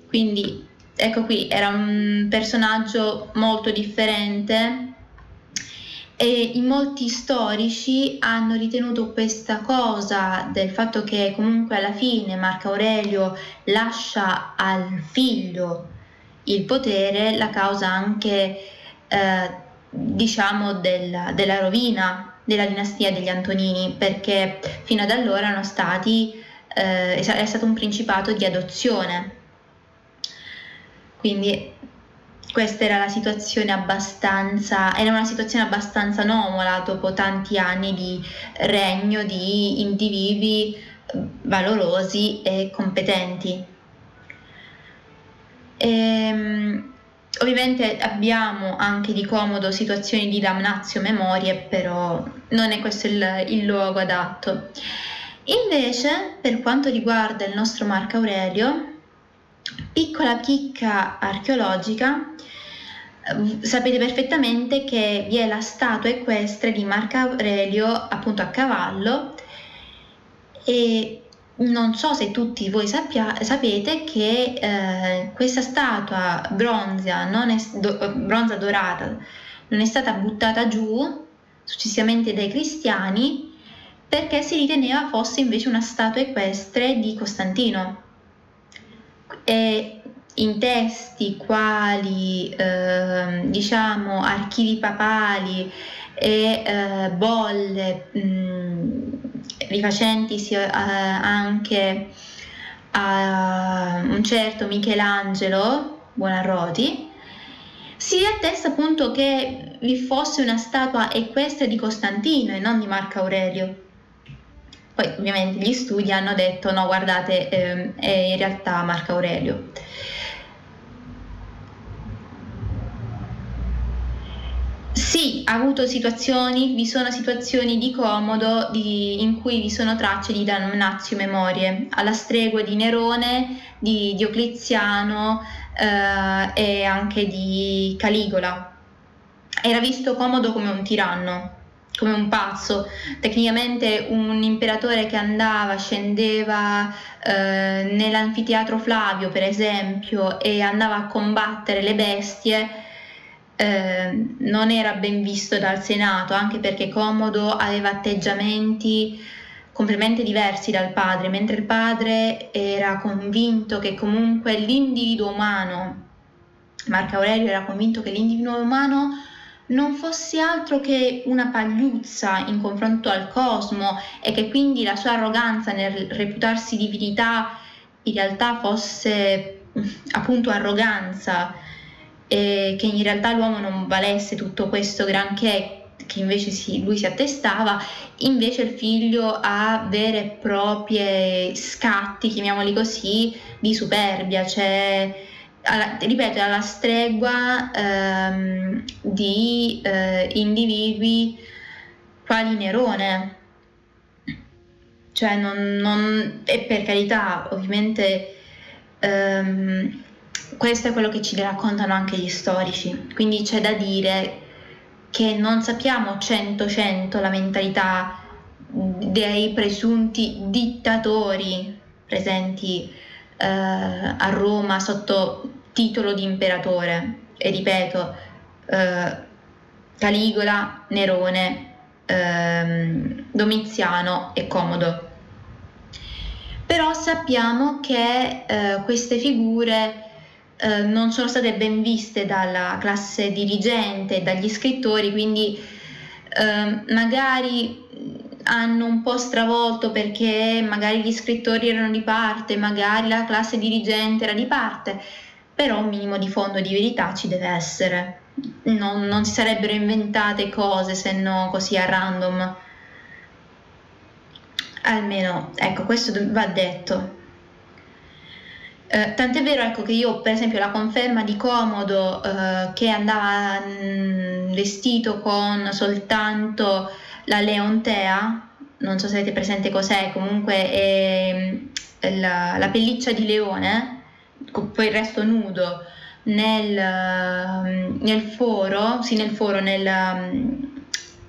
Quindi ecco qui, era un personaggio molto differente e in molti storici hanno ritenuto questa cosa del fatto che comunque alla fine Marco Aurelio lascia al figlio il potere la causa anche eh, diciamo della, della, rovina della dinastia degli Antonini, perché fino ad allora erano stati, eh, è stato un principato di adozione. Quindi questa era la situazione abbastanza, era una situazione abbastanza anomala dopo tanti anni di regno di individui valorosi e competenti. E, ehm, ovviamente abbiamo anche di comodo situazioni di damnazio memorie, però non è questo il, il luogo adatto. Invece, per quanto riguarda il nostro Marco Aurelio, piccola chicca archeologica, sapete perfettamente che vi è la statua equestre di Marco Aurelio appunto a cavallo. E non so se tutti voi sappia, sapete che eh, questa statua bronza, è, do, bronza dorata non è stata buttata giù successivamente dai cristiani perché si riteneva fosse invece una statua equestre di Costantino. E in testi quali eh, diciamo archivi papali e eh, bolle mh, mm, rifacentisi eh, anche a un certo Michelangelo Buonarroti, si attesta appunto che vi fosse una statua equestre di Costantino e non di Marco Aurelio. Poi ovviamente gli studi hanno detto no, guardate, eh, è in realtà Marco Aurelio. Sì, ha avuto situazioni, vi sono situazioni di comodo di, in cui vi sono tracce di damnatio memorie, alla stregua di Nerone, di Diocleziano eh, e anche di Caligola. Era visto comodo come un tiranno, come un pazzo, tecnicamente un imperatore che andava, scendeva eh, nell'anfiteatro Flavio per esempio e andava a combattere le bestie eh, non era ben visto dal Senato, anche perché Comodo aveva atteggiamenti completamente diversi dal padre, mentre il padre era convinto che comunque l'individuo umano, Marco Aurelio era convinto che l'individuo umano non fosse altro che una pagliuzza in confronto al cosmo e che quindi la sua arroganza nel reputarsi divinità in realtà fosse appunto arroganza e che in realtà l'uomo non valesse tutto questo granché che invece si, lui si attestava, invece il figlio ha vere e proprie scatti, chiamiamoli così, di superbia, cioè, alla, ripeto, alla stregua ehm, di eh, individui quali Nerone. Cioè, non, non, e per carità, ovviamente ehm, questo è quello che ci raccontano anche gli storici, quindi c'è da dire che non sappiamo 100-100 la mentalità dei presunti dittatori presenti eh, a Roma sotto titolo di imperatore. E ripeto, eh, Caligola, Nerone, ehm, Domiziano e Comodo. Però sappiamo che eh, queste figure eh, non sono state ben viste dalla classe dirigente dagli scrittori, quindi eh, magari hanno un po' stravolto perché magari gli scrittori erano di parte, magari la classe dirigente era di parte, però un minimo di fondo di verità ci deve essere. Non, non si sarebbero inventate cose se no così a random. Almeno, ecco, questo va detto. Eh, tant'è vero ecco, che io per esempio la conferma di Comodo eh, che andava mh, mm, vestito con soltanto la leontea, non so se avete presente cos'è, comunque è, è la, la, pelliccia di leone, poi il resto nudo, nel, mm, nel foro, sì nel foro, nel, mm,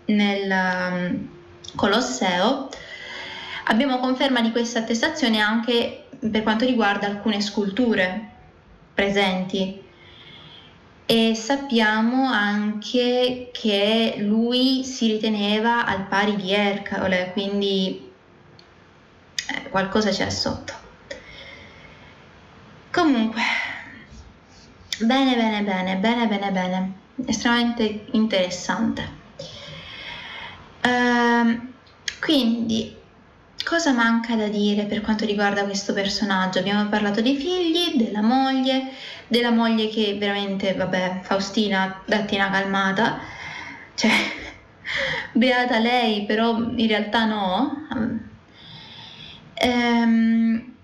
nel Colosseo, abbiamo conferma di questa attestazione anche per quanto riguarda alcune sculture presenti e sappiamo anche che lui si riteneva al pari di Ercole, quindi eh, qualcosa c'è sotto. Comunque, bene, bene, bene, bene, bene, bene. estremamente interessante. Uh, quindi, cosa manca da dire per quanto riguarda questo personaggio? Abbiamo parlato dei figli, della moglie, della moglie che veramente, vabbè, Faustina, datti una calmata, cioè, beata lei, però in realtà no. Ehm,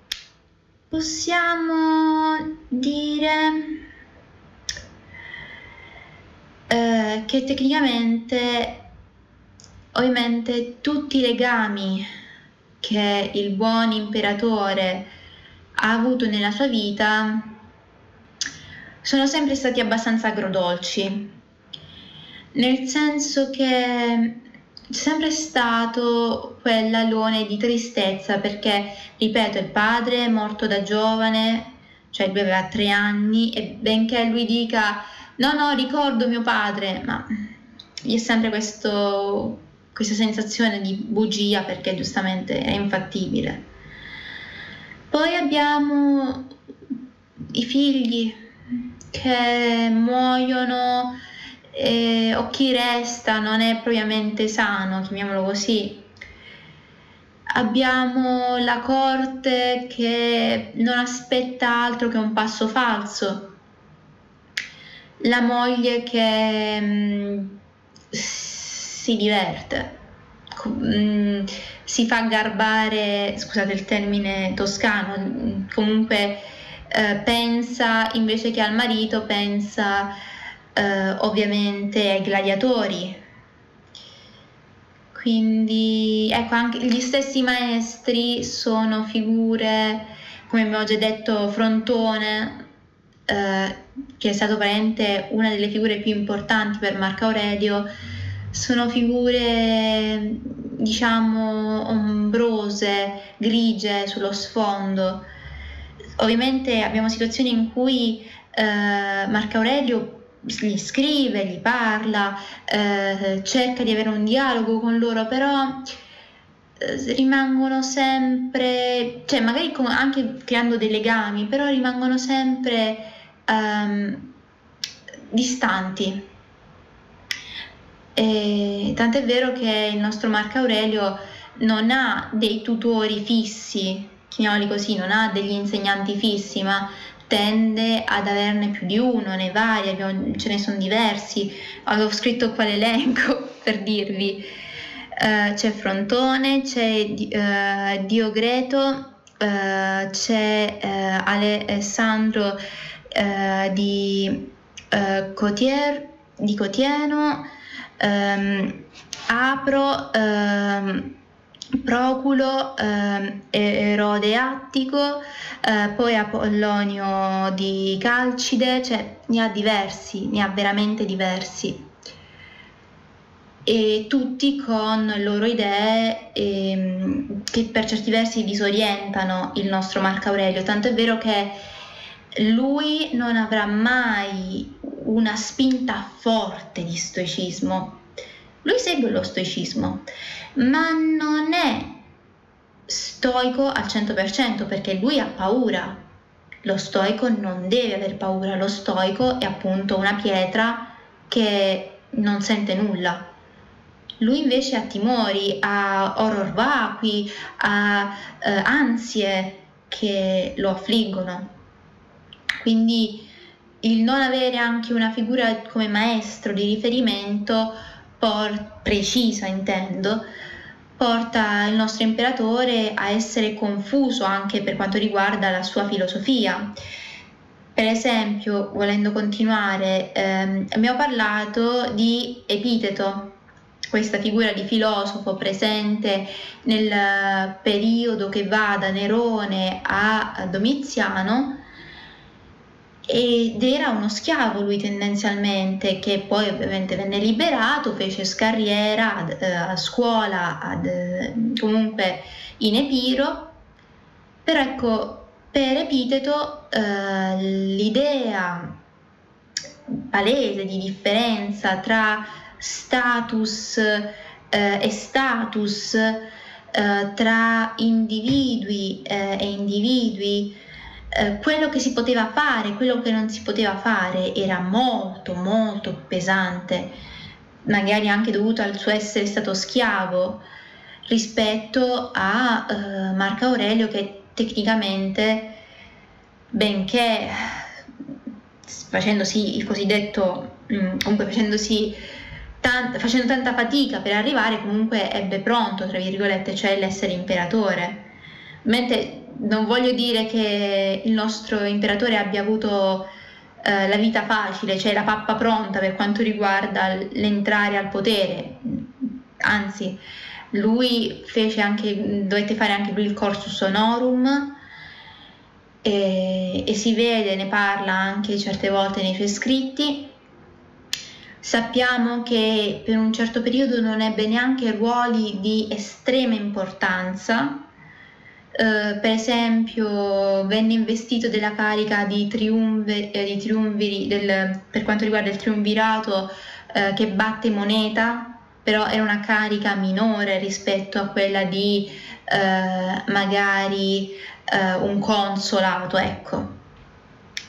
possiamo dire eh, che tecnicamente ovviamente tutti i legami che il buon imperatore ha avuto nella sua vita sono sempre stati abbastanza agrodolci, nel senso che sempre stato quell'alone di tristezza perché, ripeto, il padre è morto da giovane, cioè lui aveva tre anni e benché lui dica no, no, ricordo mio padre, ma gli è sempre questo, questa sensazione di bugia perché giustamente è infattibile. Poi abbiamo i figli che muoiono eh, o chi resta non è propriamente sano, chiamiamolo così. Abbiamo la corte che non aspetta altro che un passo falso la moglie che mh, mm, si diverte, mh, mm, si fa garbare, scusate il termine toscano, mm, comunque eh, pensa invece che al marito, pensa eh, ovviamente ai gladiatori. Quindi ecco, anche gli stessi maestri sono figure, come abbiamo già detto, Frontone, eh, che è stato veramente una delle figure più importanti per Marco Aurelio, sono figure diciamo ombrose, grigie sullo sfondo. Ovviamente abbiamo situazioni in cui eh, Marco Aurelio gli scrive, gli parla, eh, cerca di avere un dialogo con loro, però eh, rimangono sempre, cioè magari anche creando dei legami, però rimangono sempre um, distanti. E, tant'è vero che il nostro Marco Aurelio non ha dei tutori fissi, chiamiamoli così, non ha degli insegnanti fissi, ma tende ad averne più di uno, nei vari, abbiamo, ce ne sono diversi. Avevo scritto qua l'elenco per dirvi. Uh, c'è Frontone, c'è uh, Diogreto, uh, c'è Alessandro eh, di, eh, Cotier, di Cotieno, ehm, Apro, ehm, Proculo, ehm, Erode Attico, eh, poi Apollonio di Calcide, cioè ne ha diversi, ne ha veramente diversi e tutti con le loro idee ehm, che per certi versi disorientano il nostro Marco Aurelio, tanto è vero che lui non avrà mai una spinta forte di stoicismo. Lui segue lo stoicismo, ma non è stoico al 100% perché lui ha paura. Lo stoico non deve aver paura, lo stoico è appunto una pietra che non sente nulla. Lui invece ha timori, ha horror vacui, ha eh, ansie che lo affliggono. Quindi il non avere anche una figura come maestro di riferimento por- precisa, intendo, porta il nostro imperatore a essere confuso anche per quanto riguarda la sua filosofia. Per esempio, volendo continuare, ehm, abbiamo parlato di Epiteto, questa figura di filosofo presente nel periodo che va da Nerone a Domiziano, ed era uno schiavo lui tendenzialmente che poi ovviamente venne liberato, fece scarriera ad, eh, a scuola, ad, eh, comunque in Epiro, però ecco per Epiteto eh, l'idea palese di differenza tra status eh, e status, eh, tra individui e individui, eh, quello che si poteva fare, quello che non si poteva fare era molto molto pesante, magari anche dovuto al suo essere stato schiavo rispetto a eh, Marco Aurelio che tecnicamente, benché facendosi il cosiddetto, mm, comunque facendosi tan- facendo tanta fatica per arrivare, comunque ebbe pronto, tra virgolette, cioè l'essere imperatore. Mentre non voglio dire che il nostro imperatore abbia avuto eh, la vita facile, cioè la pappa pronta per quanto riguarda l'entrare al potere, anzi lui fece anche, dovette fare anche lui il corsus honorum e, e si vede, ne parla anche certe volte nei suoi scritti. Sappiamo che per un certo periodo non ebbe neanche ruoli di estrema importanza, Uh, per esempio venne investito della carica di, triumve, eh, di triumviri del, per quanto riguarda il triumvirato uh, che batte moneta, però era una carica minore rispetto a quella di uh, magari un consolato, ecco,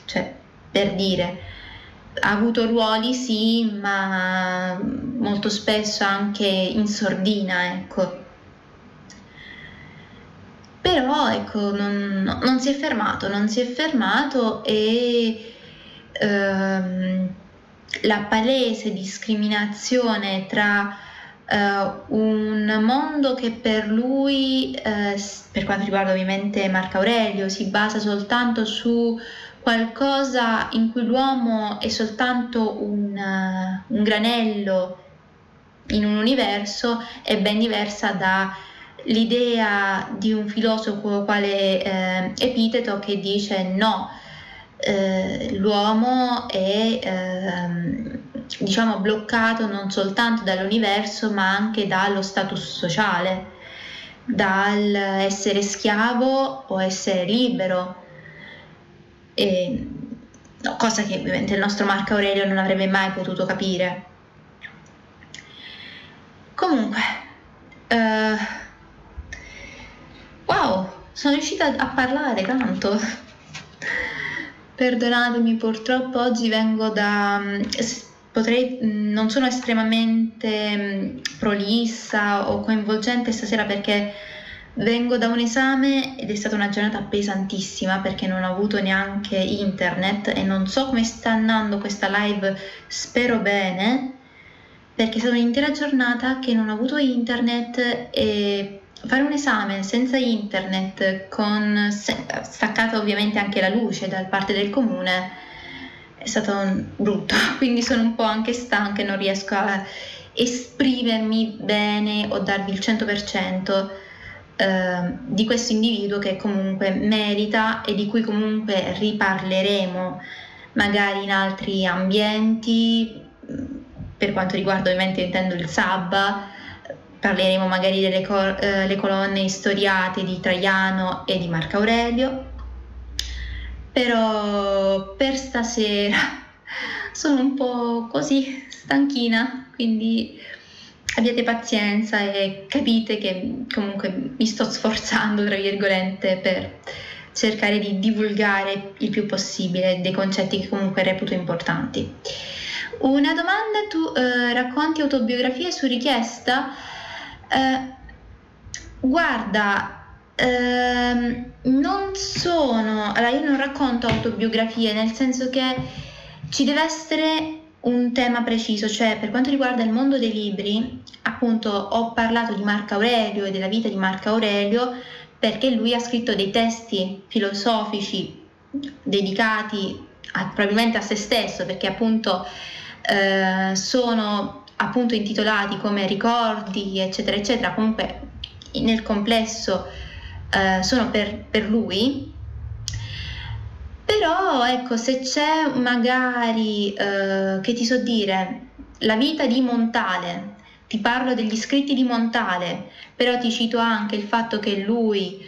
cioè per dire. Ha avuto ruoli sì, ma molto spesso anche in sordina, ecco però ecco, non, non, si è fermato, non si è fermato e ehm, la palese discriminazione tra Uh, un mondo che per lui, uh, per quanto riguarda ovviamente Marco Aurelio, si basa soltanto su qualcosa in cui l'uomo è soltanto un, uh, un granello in un universo, è ben diversa da l'idea di un filosofo quale eh, Epiteto che dice no, eh, l'uomo è eh, diciamo bloccato non soltanto dall'universo ma anche dallo status sociale, dal essere schiavo o essere libero. E, cosa che ovviamente il nostro Marco Aurelio non avrebbe mai potuto capire. Comunque, uh, Wow, sono riuscita a parlare tanto. Perdonatemi, purtroppo oggi vengo da... Mm, potrei, mm, non sono estremamente mm, prolissa o coinvolgente stasera perché vengo da un esame ed è stata una giornata pesantissima perché non ho avuto neanche internet e non so come sta andando questa live, spero bene, perché è stata un'intera giornata che non ho avuto internet e fare un esame senza internet, con staccata ovviamente anche la luce da parte del comune, è stato brutto, quindi sono un po' anche stanca e non riesco a esprimermi bene o darvi il 100% eh, di questo individuo che comunque merita e di cui comunque riparleremo magari in altri ambienti, per quanto riguarda ovviamente intendo il Sabba, parleremo magari delle co- eh, colonne istoriate di Traiano e di Marco Aurelio, però per stasera sono un po' così stanchina, quindi abbiate pazienza e capite che comunque mi sto sforzando, tra virgolette, per cercare di divulgare il più possibile dei concetti che comunque reputo importanti. Una domanda, tu eh, racconti autobiografie su richiesta? Eh, guarda, ehm, non sono, allora io non racconto autobiografie, nel senso che ci deve essere un tema preciso, cioè per quanto riguarda il mondo dei libri, appunto ho parlato di Marco Aurelio e della vita di Marco Aurelio perché lui ha scritto dei testi filosofici dedicati a, probabilmente a se stesso, perché appunto eh, sono appunto intitolati come ricordi, eccetera, eccetera, comunque nel complesso eh, sono per, per lui. Però ecco, se c'è magari, eh, che ti so dire, la vita di Montale, ti parlo degli scritti di Montale, però ti cito anche il fatto che lui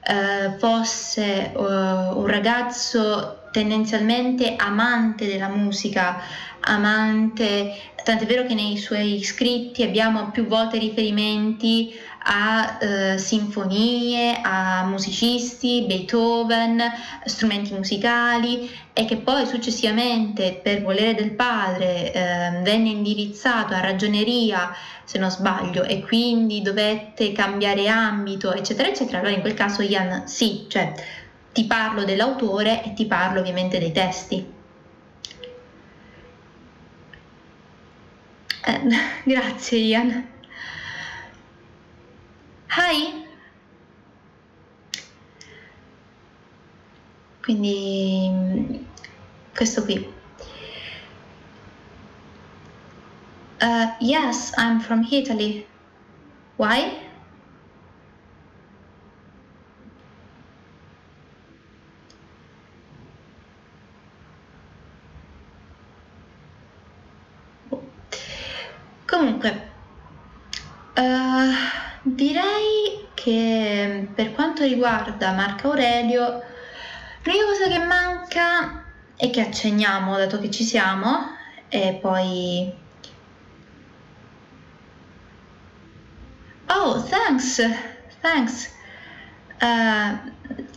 eh, fosse uh, un ragazzo tendenzialmente amante della musica, amante, tant'è vero che nei suoi scritti abbiamo più volte riferimenti a eh, sinfonie, a musicisti, Beethoven, strumenti musicali e che poi successivamente per volere del padre eh, venne indirizzato a ragioneria, se non sbaglio, e quindi dovette cambiare ambito, eccetera, eccetera, allora in quel caso Ian sì, cioè ti parlo dell'autore e ti parlo ovviamente dei testi. Eh, grazie Ian. Hi! Quindi questo qui. Uh, yes, I'm from Italy. Why? Comunque, uh, direi che per quanto riguarda Marco Aurelio, l'unica cosa che manca e che accenniamo dato che ci siamo e poi Oh, thanks. Thanks. Uh,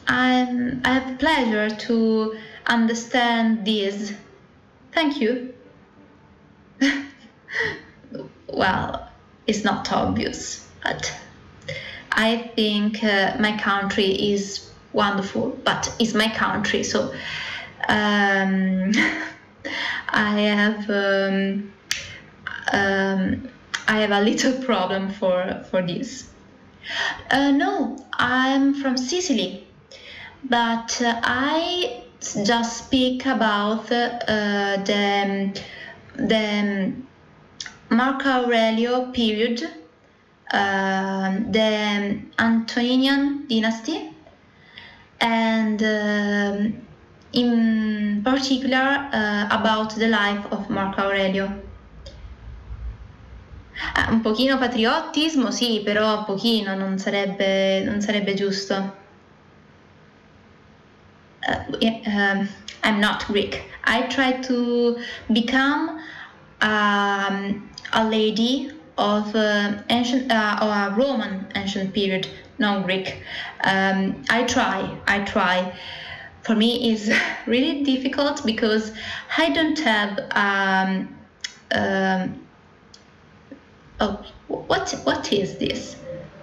I have pleasure to understand this. Thank you. well, it's not obvious, but I think uh, my country is wonderful, but it's my country, so um, I have um, um, I have a little problem for for this. Uh, no, I'm from Sicily, but uh, I just speak about uh, the the Marco Aurelio period, uh, the Antoninian dynasty, and uh, in particular uh, about the life of Marco Aurelio. Ah, un pochino patriottismo, sì, però pochino, non sarebbe, non sarebbe giusto. Uh, um, I'm not Greek. I try to become um, a lady of uh, ancient uh, or Roman ancient period, non Greek. Um, I try, I try. For me, is really difficult because I don't have. Um, um, oh, what what is this?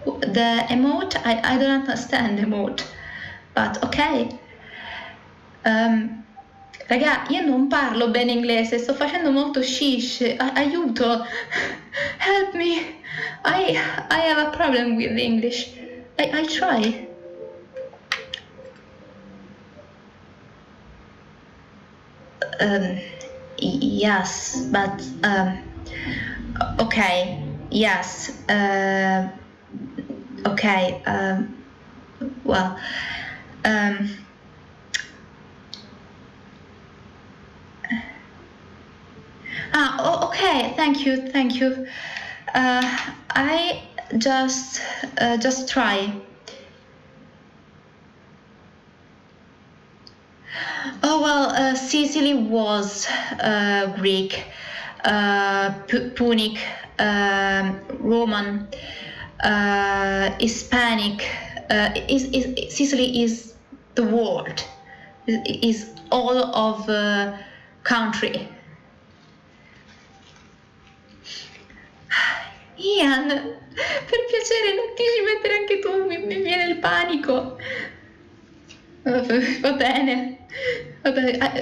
The emote? I, I don't understand the emote, but okay. Um, Raga, io non parlo bene inglese, sto facendo molto shish, aiuto, help me, I, I have a problem with English, I, I try. Um, yes, but um, okay, yes, uh, okay, um, well, um, Ah, oh, okay. Thank you. Thank you. Uh, I just uh, just try. Oh well, uh, Sicily was uh, Greek, uh, P- Punic, um, Roman, uh, Hispanic. Is, is, Sicily is the world. Is all of country Ian, per piacere non ti ci mettere anche tu, mi, mi viene il panico. Va bene. Vabbè, ah,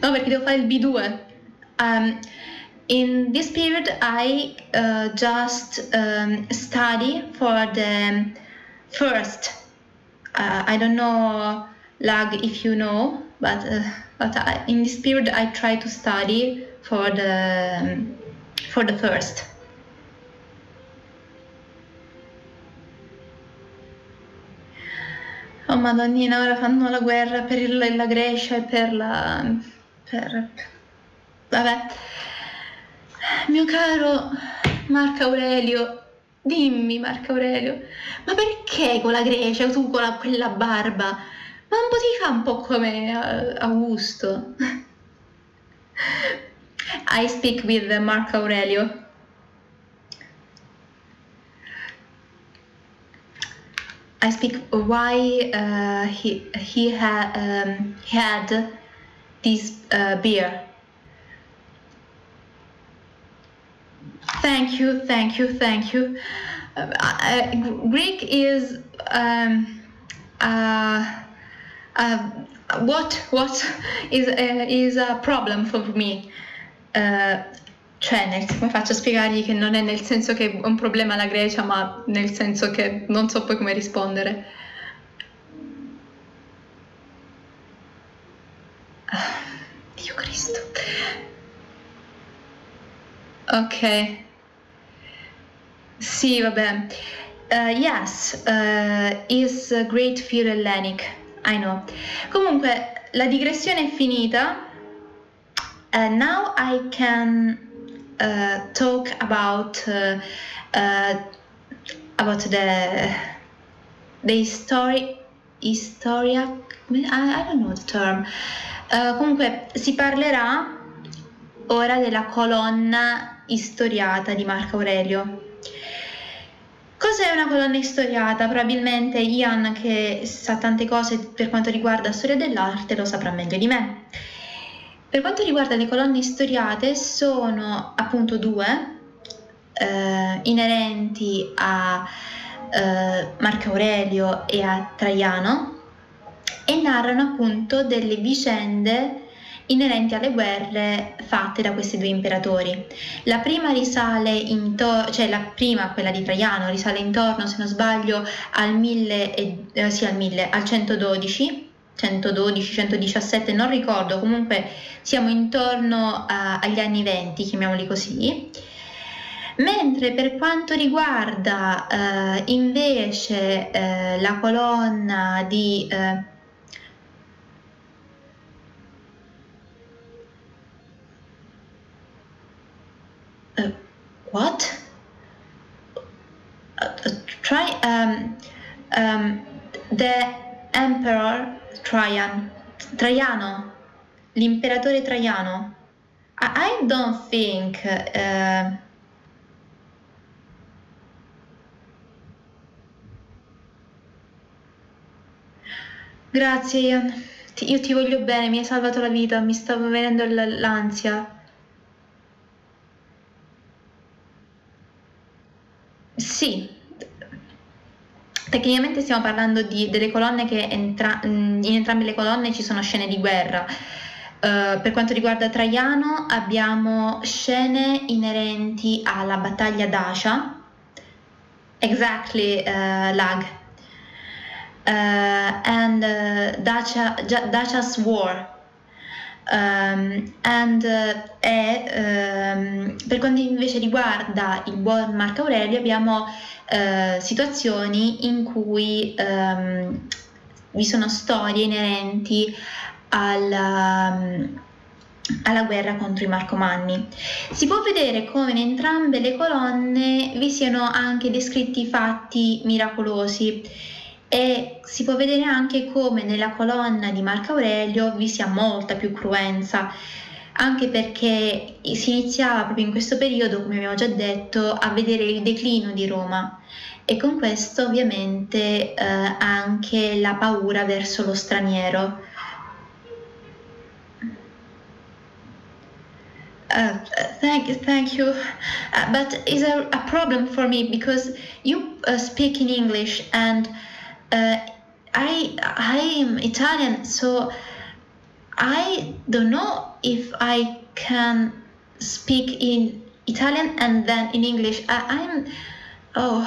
no, perché devo fare il B2. Um, in this period, I uh, just um, study for the first. Uh, I don't know, lag, if you know, but uh, but I, in this period, I try to study for the for the first. Oh madonnina, ora fanno la guerra per il, la Grecia e per la... per... Vabbè. Mio caro Marco Aurelio, dimmi Marco Aurelio, ma perché con la Grecia, tu con la, quella barba? Ma un po' un po' come Augusto. I speak with Marco Aurelio. I speak why uh, he he had um, had this uh, beer. Thank you, thank you, thank you. Uh, uh Greek is um, uh, uh, what what is is a problem for me. Cioè, come faccio a spiegargli che non è nel senso che è un problema la Grecia, ma nel senso che non so poi come rispondere. Ah, Dio Cristo. Ok. Sì, vabbè. Uh, yes, uh, is great fear Hellenic. I know. Comunque, la digressione è finita. Uh, now I can talk about uh, uh, about the the story historia I, don't know the term uh, comunque si parlerà ora della colonna istoriata di Marco Aurelio Cos'è una colonna istoriata? Probabilmente Ian, che sa tante cose per quanto riguarda storia dell'arte, lo saprà meglio di me. Per quanto riguarda le colonne istoriate, sono appunto due, eh, inerenti a eh, Marco Aurelio e a Traiano, e narrano appunto delle vicende inerenti alle guerre fatte da questi due imperatori. La prima risale intorno, cioè la prima, quella di Traiano, risale intorno, se non sbaglio, al 1000, eh, sì, al, 1000, al 112 112, 117, non ricordo, comunque siamo intorno a, agli anni 20, chiamiamoli così. Mentre per quanto riguarda eh, invece eh, la colonna di... Eh, uh, what? Uh, try um, um, the emperor Trajan, Traiano, l'imperatore Traiano. I, I don't think uh, Grazie Ian, io ti voglio bene, mi hai salvato la vita, mi stava venendo l'ansia. Sì, Tecnicamente stiamo parlando di, delle colonne che entra, in entrambe le colonne ci sono scene di guerra. Uh, per quanto riguarda Traiano abbiamo scene inerenti alla battaglia d'Acia, exactly uh, lag, uh, and Dacia, Dacia's War. Um, and, e, um, per quanto invece riguarda il buon Marco Aurelio abbiamo eh, situazioni in cui ehm, vi sono storie inerenti alla, alla guerra contro i Marcomanni. Si può vedere come in entrambe le colonne vi siano anche descritti fatti miracolosi e si può vedere anche come nella colonna di Marco Aurelio vi sia molta più cruenza anche perché si iniziava proprio in questo periodo, come abbiamo già detto, a vedere il declino di Roma e con questo ovviamente eh, anche la paura verso lo straniero. Uh, thank, thank you. Uh, but is there a problem for me because you uh, speak in English and uh, I I am Italian, so I don't know if I can speak in Italian and then in English. I, I'm oh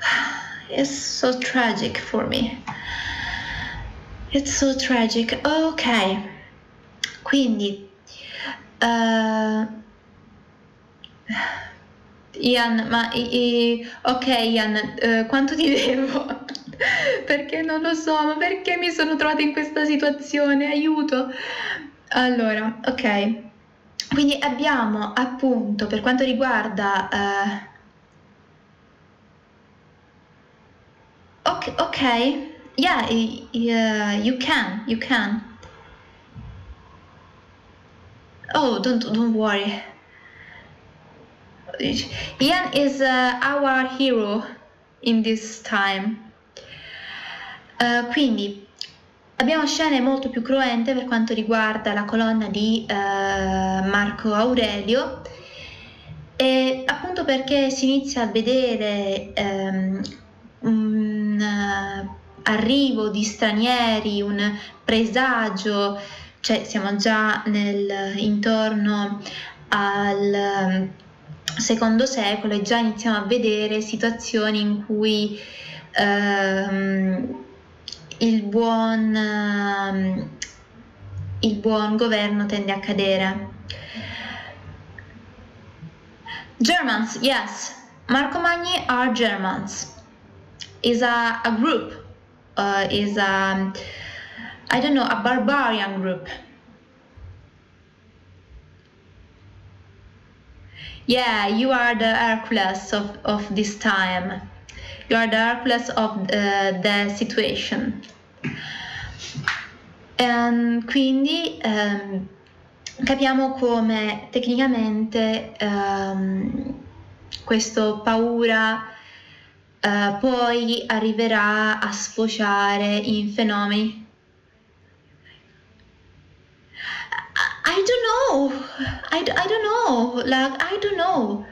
it's so tragic for me. It's so tragic. Ok, quindi uh, Ian, ma i, ok Ian, uh, quanto ti devo? perché non lo so, ma perché mi sono trovata in questa situazione? Aiuto! Allora, ok. Quindi abbiamo appunto per quanto riguarda... Uh, ok, ok, yeah, uh, you can, you can. Oh, don't don't worry. Ian is uh, our hero in this time. Uh, quindi abbiamo scene molto più cruente per quanto riguarda la colonna di uh, Marco Aurelio. E appunto perché si inizia a vedere um, un uh, arrivo di stranieri, un presagio, cioè siamo già nel, intorno al secondo secolo e già iniziamo a vedere situazioni in cui ehm, il, buon, ehm, il buon governo tende a cadere. Germans, yes, Marco Magni are Germans. Is a, a group, uh, is a, I don't know, a barbarian group. Yeah, you are the Hercules of, of this time. You are the Hercules of uh, the situation. Um, quindi um, capiamo come tecnicamente um, questo paura uh, poi arriverà a sfociare in fenomeni I don't know. I, I don't know. Like I don't know.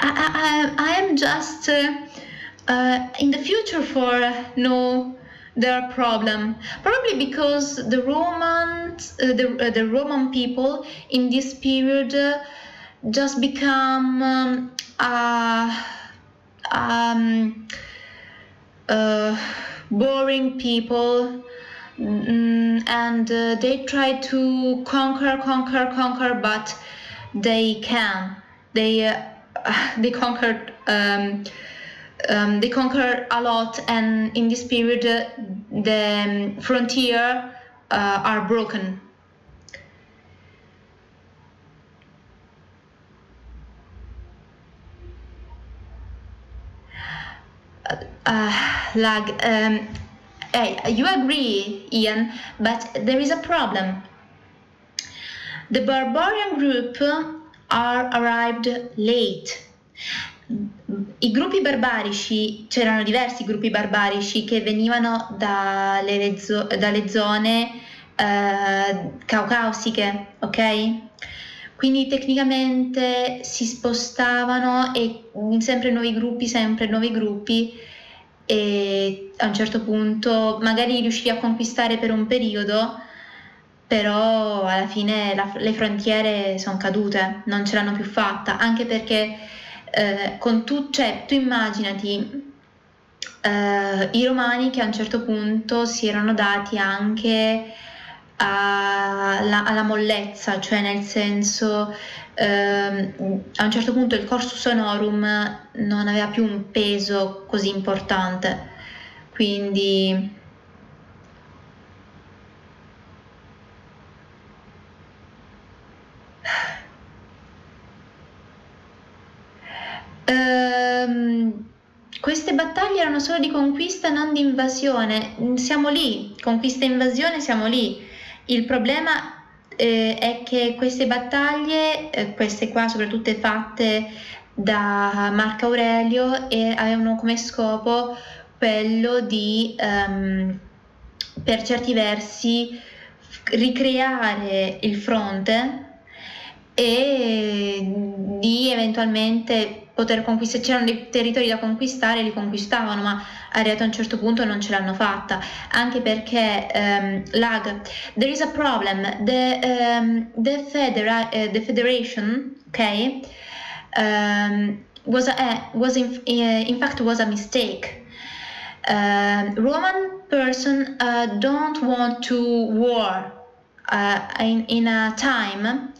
I I I am just uh, uh, in the future for no their problem. Probably because the Romans, uh, the uh, the Roman people in this period uh, just become um, uh, um, boring people Mm, and they try to conquer, conquer, conquer, but they can. They they conquered. Um, um, they conquer a lot, and in this period, uh, the um, frontier uh, are broken. Uh, lag. Um, Hey, you agree, Ian, but there is a problem. The barbarian group are arrived late. I gruppi barbarici, c'erano diversi gruppi barbarici che venivano dalle, dalle zone eh, caucasiche, ok? Quindi tecnicamente si spostavano e sempre nuovi gruppi, sempre nuovi gruppi e a un certo punto magari riuscivi a conquistare per un periodo, però alla fine la, le frontiere sono cadute, non ce l'hanno più fatta, anche perché eh, con tu, cioè, tu immaginati eh, i romani che a un certo punto si erano dati anche alla, alla mollezza, cioè nel senso ehm, a un certo punto il corsus honorum non aveva più un peso così importante, quindi ehm, queste battaglie erano solo di conquista, non di invasione. Siamo lì, conquista e invasione, siamo lì. Il problema eh, è che queste battaglie, eh, queste qua soprattutto fatte da Marco Aurelio, e avevano come scopo quello di, um, per certi versi, ricreare il fronte e di eventualmente poter conquistare, c'erano dei territori da conquistare, li conquistavano, ma arrivato a un certo punto non ce l'hanno fatta, anche perché um, lag, there is a problem, the, um, the, federa- uh, the federation, ok, um, was, a, uh, was in, uh, in fact was a mistake. Uh, Roman person uh, don't want to war uh, in, in a time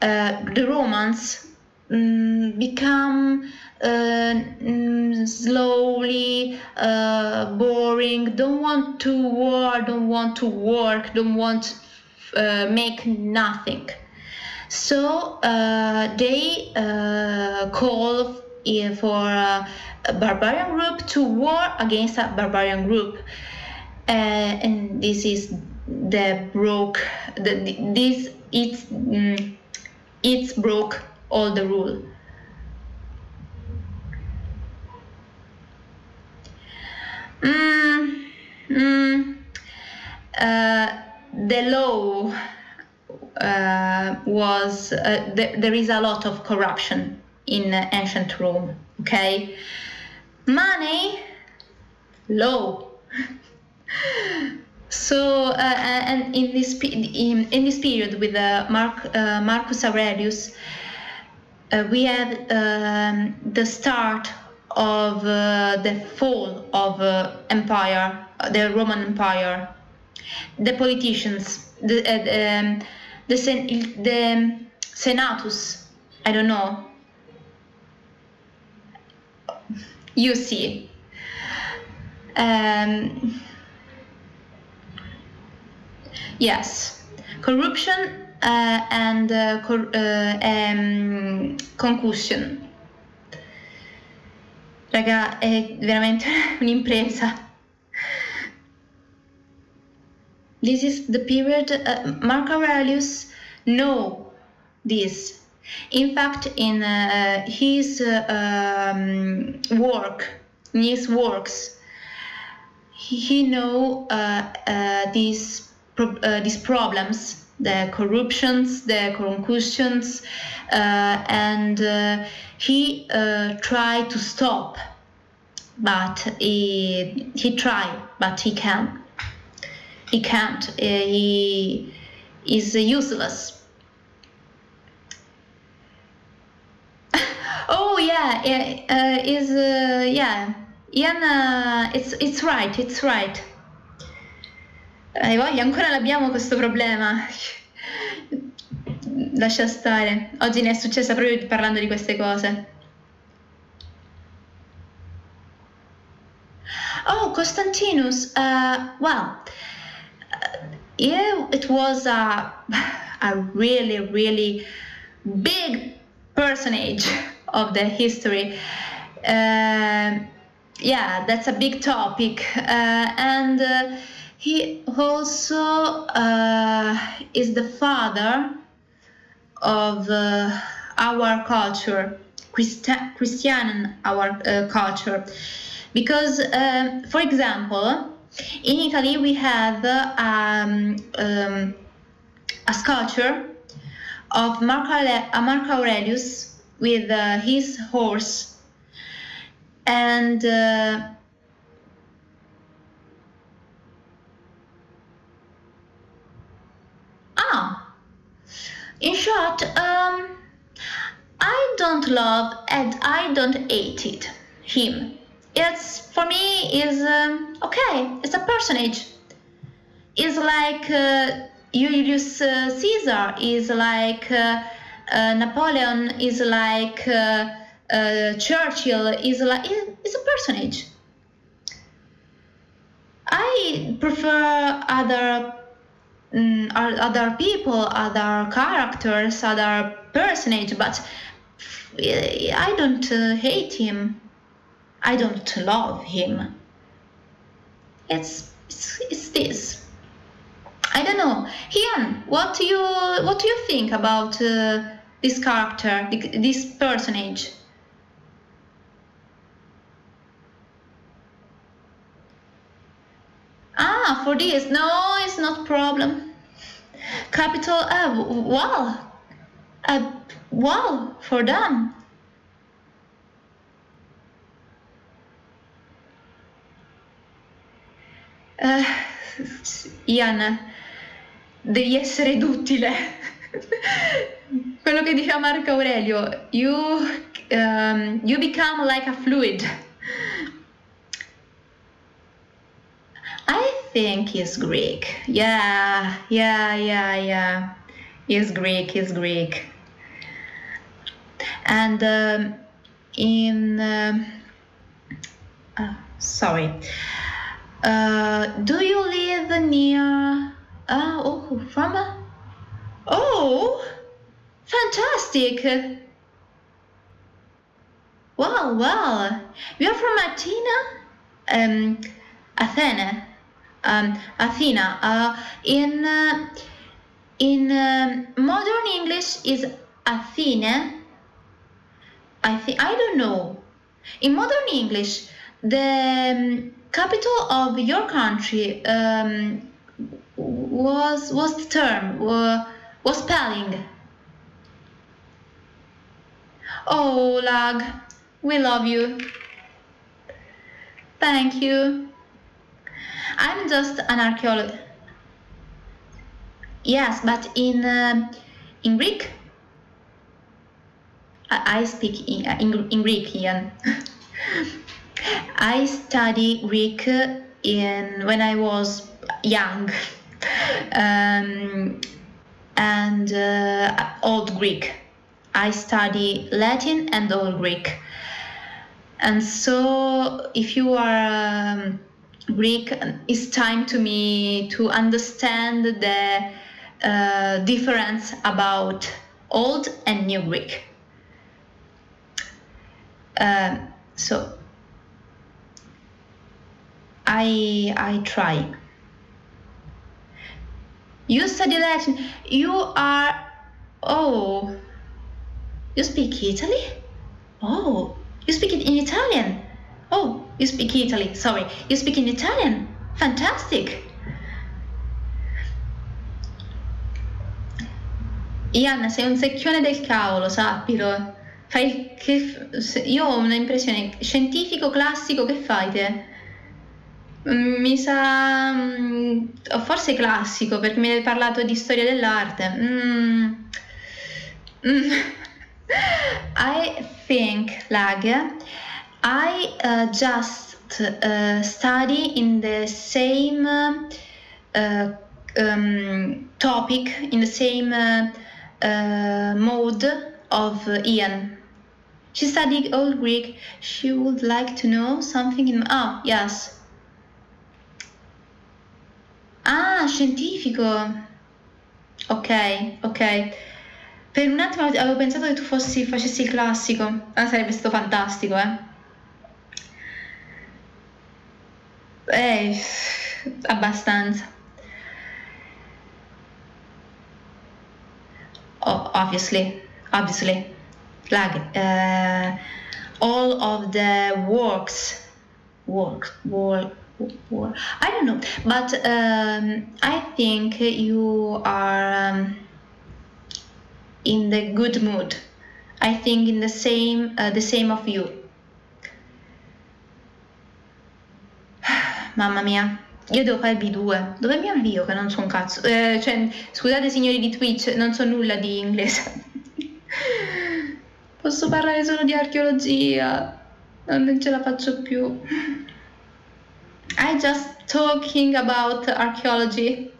the Romans um, become uh, mm, slowly uh, boring don't want to war don't want to work don't want uh, make nothing so uh, they uh, call for a barbarian group to war against a barbarian group. Uh, and this is the broke the, this it's mm, it's broke all the rule mm, mm, uh, the law uh, was uh, th- there is a lot of corruption in ancient Rome. Okay, money, law. so uh, and in this in, in this period with uh, Mark, uh, Marcus Aurelius, we have um, the start of the fall of empire, the Roman Empire. The politicians, the um, the, sen- the senatus, I don't know. You see. Um, yes, corruption uh, and uh, uh, um, concussion. Raga, è veramente un'impresa. This is the period uh, Mark Aurelius know this. In fact, in uh, his uh, um, work, in his works, he, he know uh, uh, these pro- uh, these problems, the corruptions, the concussions, and he tried to stop, but he he tried, but he can't he can't. Uh, he is useless. oh yeah, uh, is uh, yeah. Uh, it's it's right, it's right. Hai voglia, ancora l'abbiamo questo problema. Lascia stare. Oggi ne è successa proprio parlando di queste cose. Oh, Constantinus. Uh, well, yeah, it was a, a really, really big personage of the history. Uh, yeah, that's a big topic. Uh, and uh, he also uh, is the father of uh, our culture, Christi- Christian our uh, culture. Because, for example, in Italy, we have um, um, a sculpture of Marco, uh, Marco Aurelius with uh, his horse, and uh, ah, in short, um, I don't love and I don't hate it him. It's for me is um, okay it's a personage. It's like uh, Julius uh, Caesar is like uh, uh Napoleon is like uh, uh, Churchill is like is a personage. I prefer other um, other people other characters other personage but I don't hate him I don't love him. It's, it's, it's this. I don't know. Ian, what do you what do you think about uh, this character, this personage? Ah, for this, no, it's not problem. Capital, uh, well, uh, well, for them. Uh, Ian, devi essere duttile. Quello che diceva Marco Aurelio, you, um, you become like a fluid. I think he's Greek. Yeah, yeah, yeah, yeah. He's Greek, he's Greek. And um, in. Um, uh, sorry. Uh, do you live near? Uh, oh, from? Oh, fantastic! Wow, wow. You're from Athena? Um, Athena. Um, Athena. Uh, in uh, in um, modern English is Athena. I think I don't know. In modern English, the um, capital of your country um, was was the term uh, was spelling. Oh, lag. We love you. Thank you. I'm just an archaeologist. Yes, but in uh, in Greek, I, I speak in, uh, in, in Greek, Ian. I study Greek in when I was young, um, and uh, Old Greek. I study Latin and Old Greek. And so, if you are um, Greek, it's time to me to understand the uh, difference about Old and New Greek. Uh, so, I I try. You study Latin. You are. Oh, you speak Italy? Oh, you speak it in Italian. Oh, you speak Italy. Sorry, you speak in Italian. Fantastic. Ian, sei un secchione del cavolo, sappilo. Fai che, io ho un'impressione scientifico classico, che fai te? Mm, mi sa mm, forse classico perché mi hai parlato di storia dell'arte. Mm. Mm. I think lag I uh, just uh, study in the same uh, um, topic, in the same uh, mode of Ian. She studied Old Greek. She would like to know something in. Ah, yes. Ah, scientifico. Ok, ok. Per un attimo avevo pensato che tu fossi, facessi il classico. Ah, sarebbe stato fantastico, eh. Eh, abbastanza. Oh, obviously, obviously, like uh, all of the works, work, work, work. I don't know, but um, I think you are um, in the good mood. I think in the same, uh, the same of you. Mamma mia, io devo fare il B2. Dove mi avvio che non so un cazzo? Eh, cioè, scusate signori di Twitch, non so nulla di inglese. Posso parlare solo di archeologia. Non ce la faccio più. I just talking about archaeology.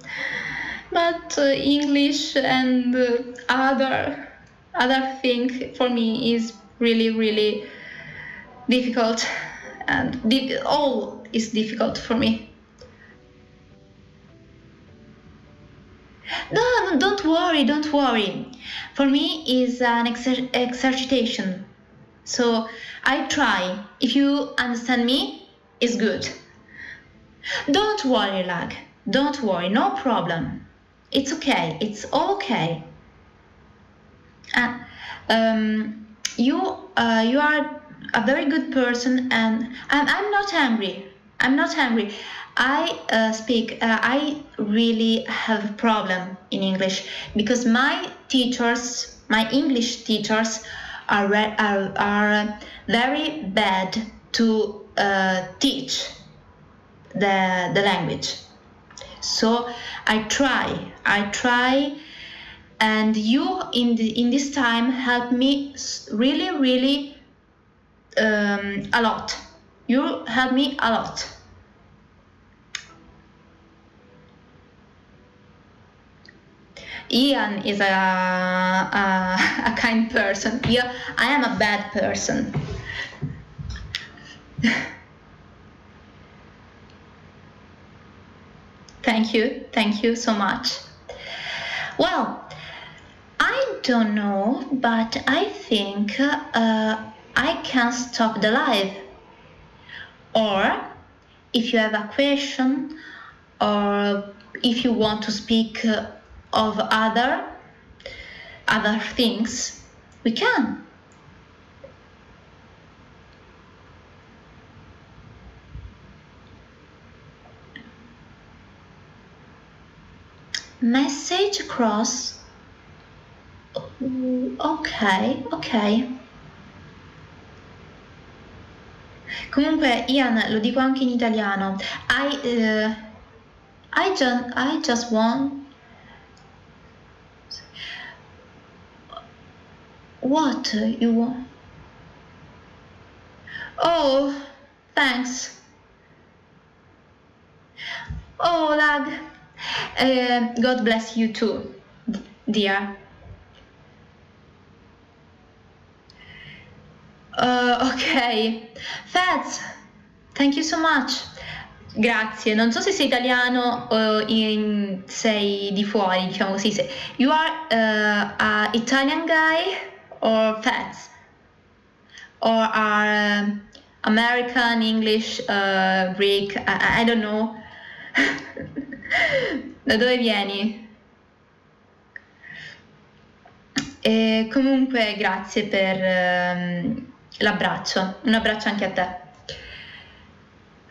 But uh, English and other other thing for me is really really difficult and di- all is difficult for me. No, don't worry, don't worry. For me, is an exer- exercitation. So I try. If you understand me, it's good. Don't worry, lag. Don't worry, no problem. It's okay. It's okay. Uh, um, you uh, you are a very good person, and, and I'm not angry. I'm not angry. I uh, speak. Uh, I really have a problem in English because my teachers, my English teachers, are re- are, are very bad to uh, teach the the language. So I try. I try and you in the, in this time help me really really um, a lot you help me a lot Ian is a, a, a kind person. Yeah, I am a bad person. thank you, thank you so much. Well, I don't know, but I think uh, I can't stop the life. Or if you have a question or if you want to speak uh, of other other things, we can. Message across. Ok, ok. Comunque, Ian, lo dico anche in italiano. I, uh, I, just, I just want. What you want? Oh, thanks. Oh, lag. Uh, God bless you too, dear. Uh, ok, Fats, thank you so much. Grazie, non so se sei italiano o in, sei di fuori, diciamo così. Se, you are uh, a Italian guy or Fats? Or are uh, American, English, uh, Greek, I, I don't know. da dove vieni? E comunque grazie per um, l'abbraccio, un abbraccio anche a te.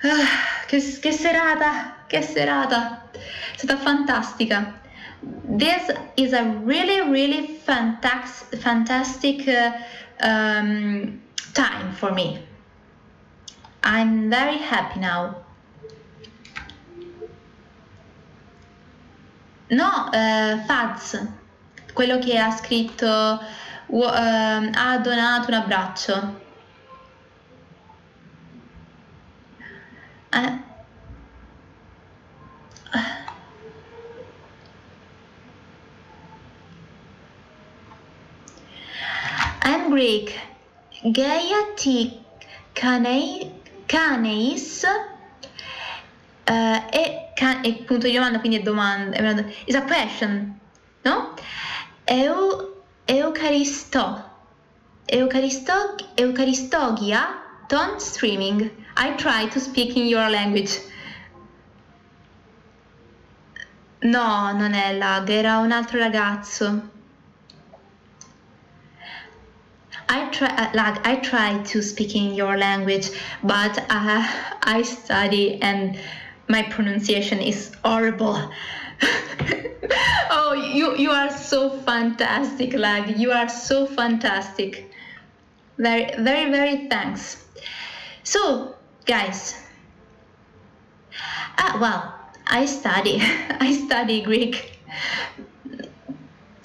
Ah, che, che serata, che serata, è stata fantastica. This is a really, really fantastic, fantastic uh, um, time for me. I'm very happy now. No, uh, Faz, quello che ha scritto uh, ha donato un abbraccio. Uh, I'm Greek. Gaia T. Caneis uh, e, can, e punto di domanda, quindi è domanda, è is a question, no? Eu, Eucaristo, Eucaristo, Eucaristogia, don't streaming. I try to speak in your language. No, non è lag, era un altro ragazzo. I try, uh, like I try to speak in your language, but uh, I study and my pronunciation is horrible. oh, you you are so fantastic, Lag. You are so fantastic. Very very very thanks. So, guys. Ah, well, I study. I study Greek.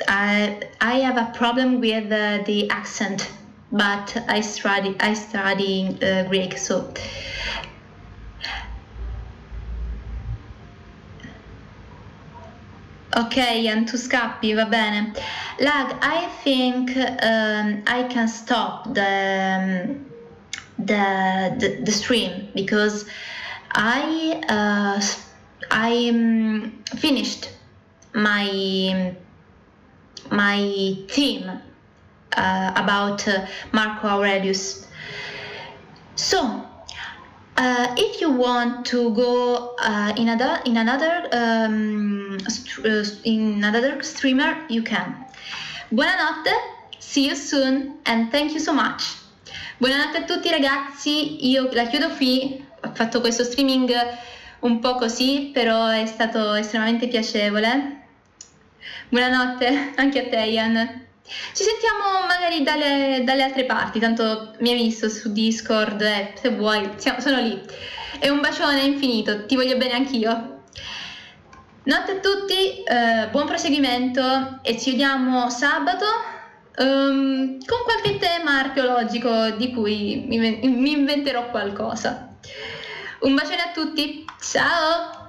I I have a problem with uh, the accent, but I study I study uh, Greek, so Ok, and to scappi, va bene. Lag, I think um, I can stop the, um, the, the, the stream because I uh, I um, finished my my theme uh, about uh, Marco Aurelius. So uh, if you want to go uh, in, other, in another um, uh, in another streamer, you can. Buonanotte, see you soon and thank you so much. Buonanotte a tutti ragazzi, io la chiudo qui, ho fatto questo streaming un po' così, però è stato estremamente piacevole. Buonanotte anche a te Ian. Ci sentiamo magari dalle, dalle, altre parti, tanto mi hai visto su Discord, eh, se vuoi, siamo, sono lì. E un bacione infinito, ti voglio bene anch'io. Notte a tutti, eh, buon proseguimento e ci vediamo sabato um, con qualche tema archeologico di cui mi, mi inventerò qualcosa. Un bacione a tutti, ciao!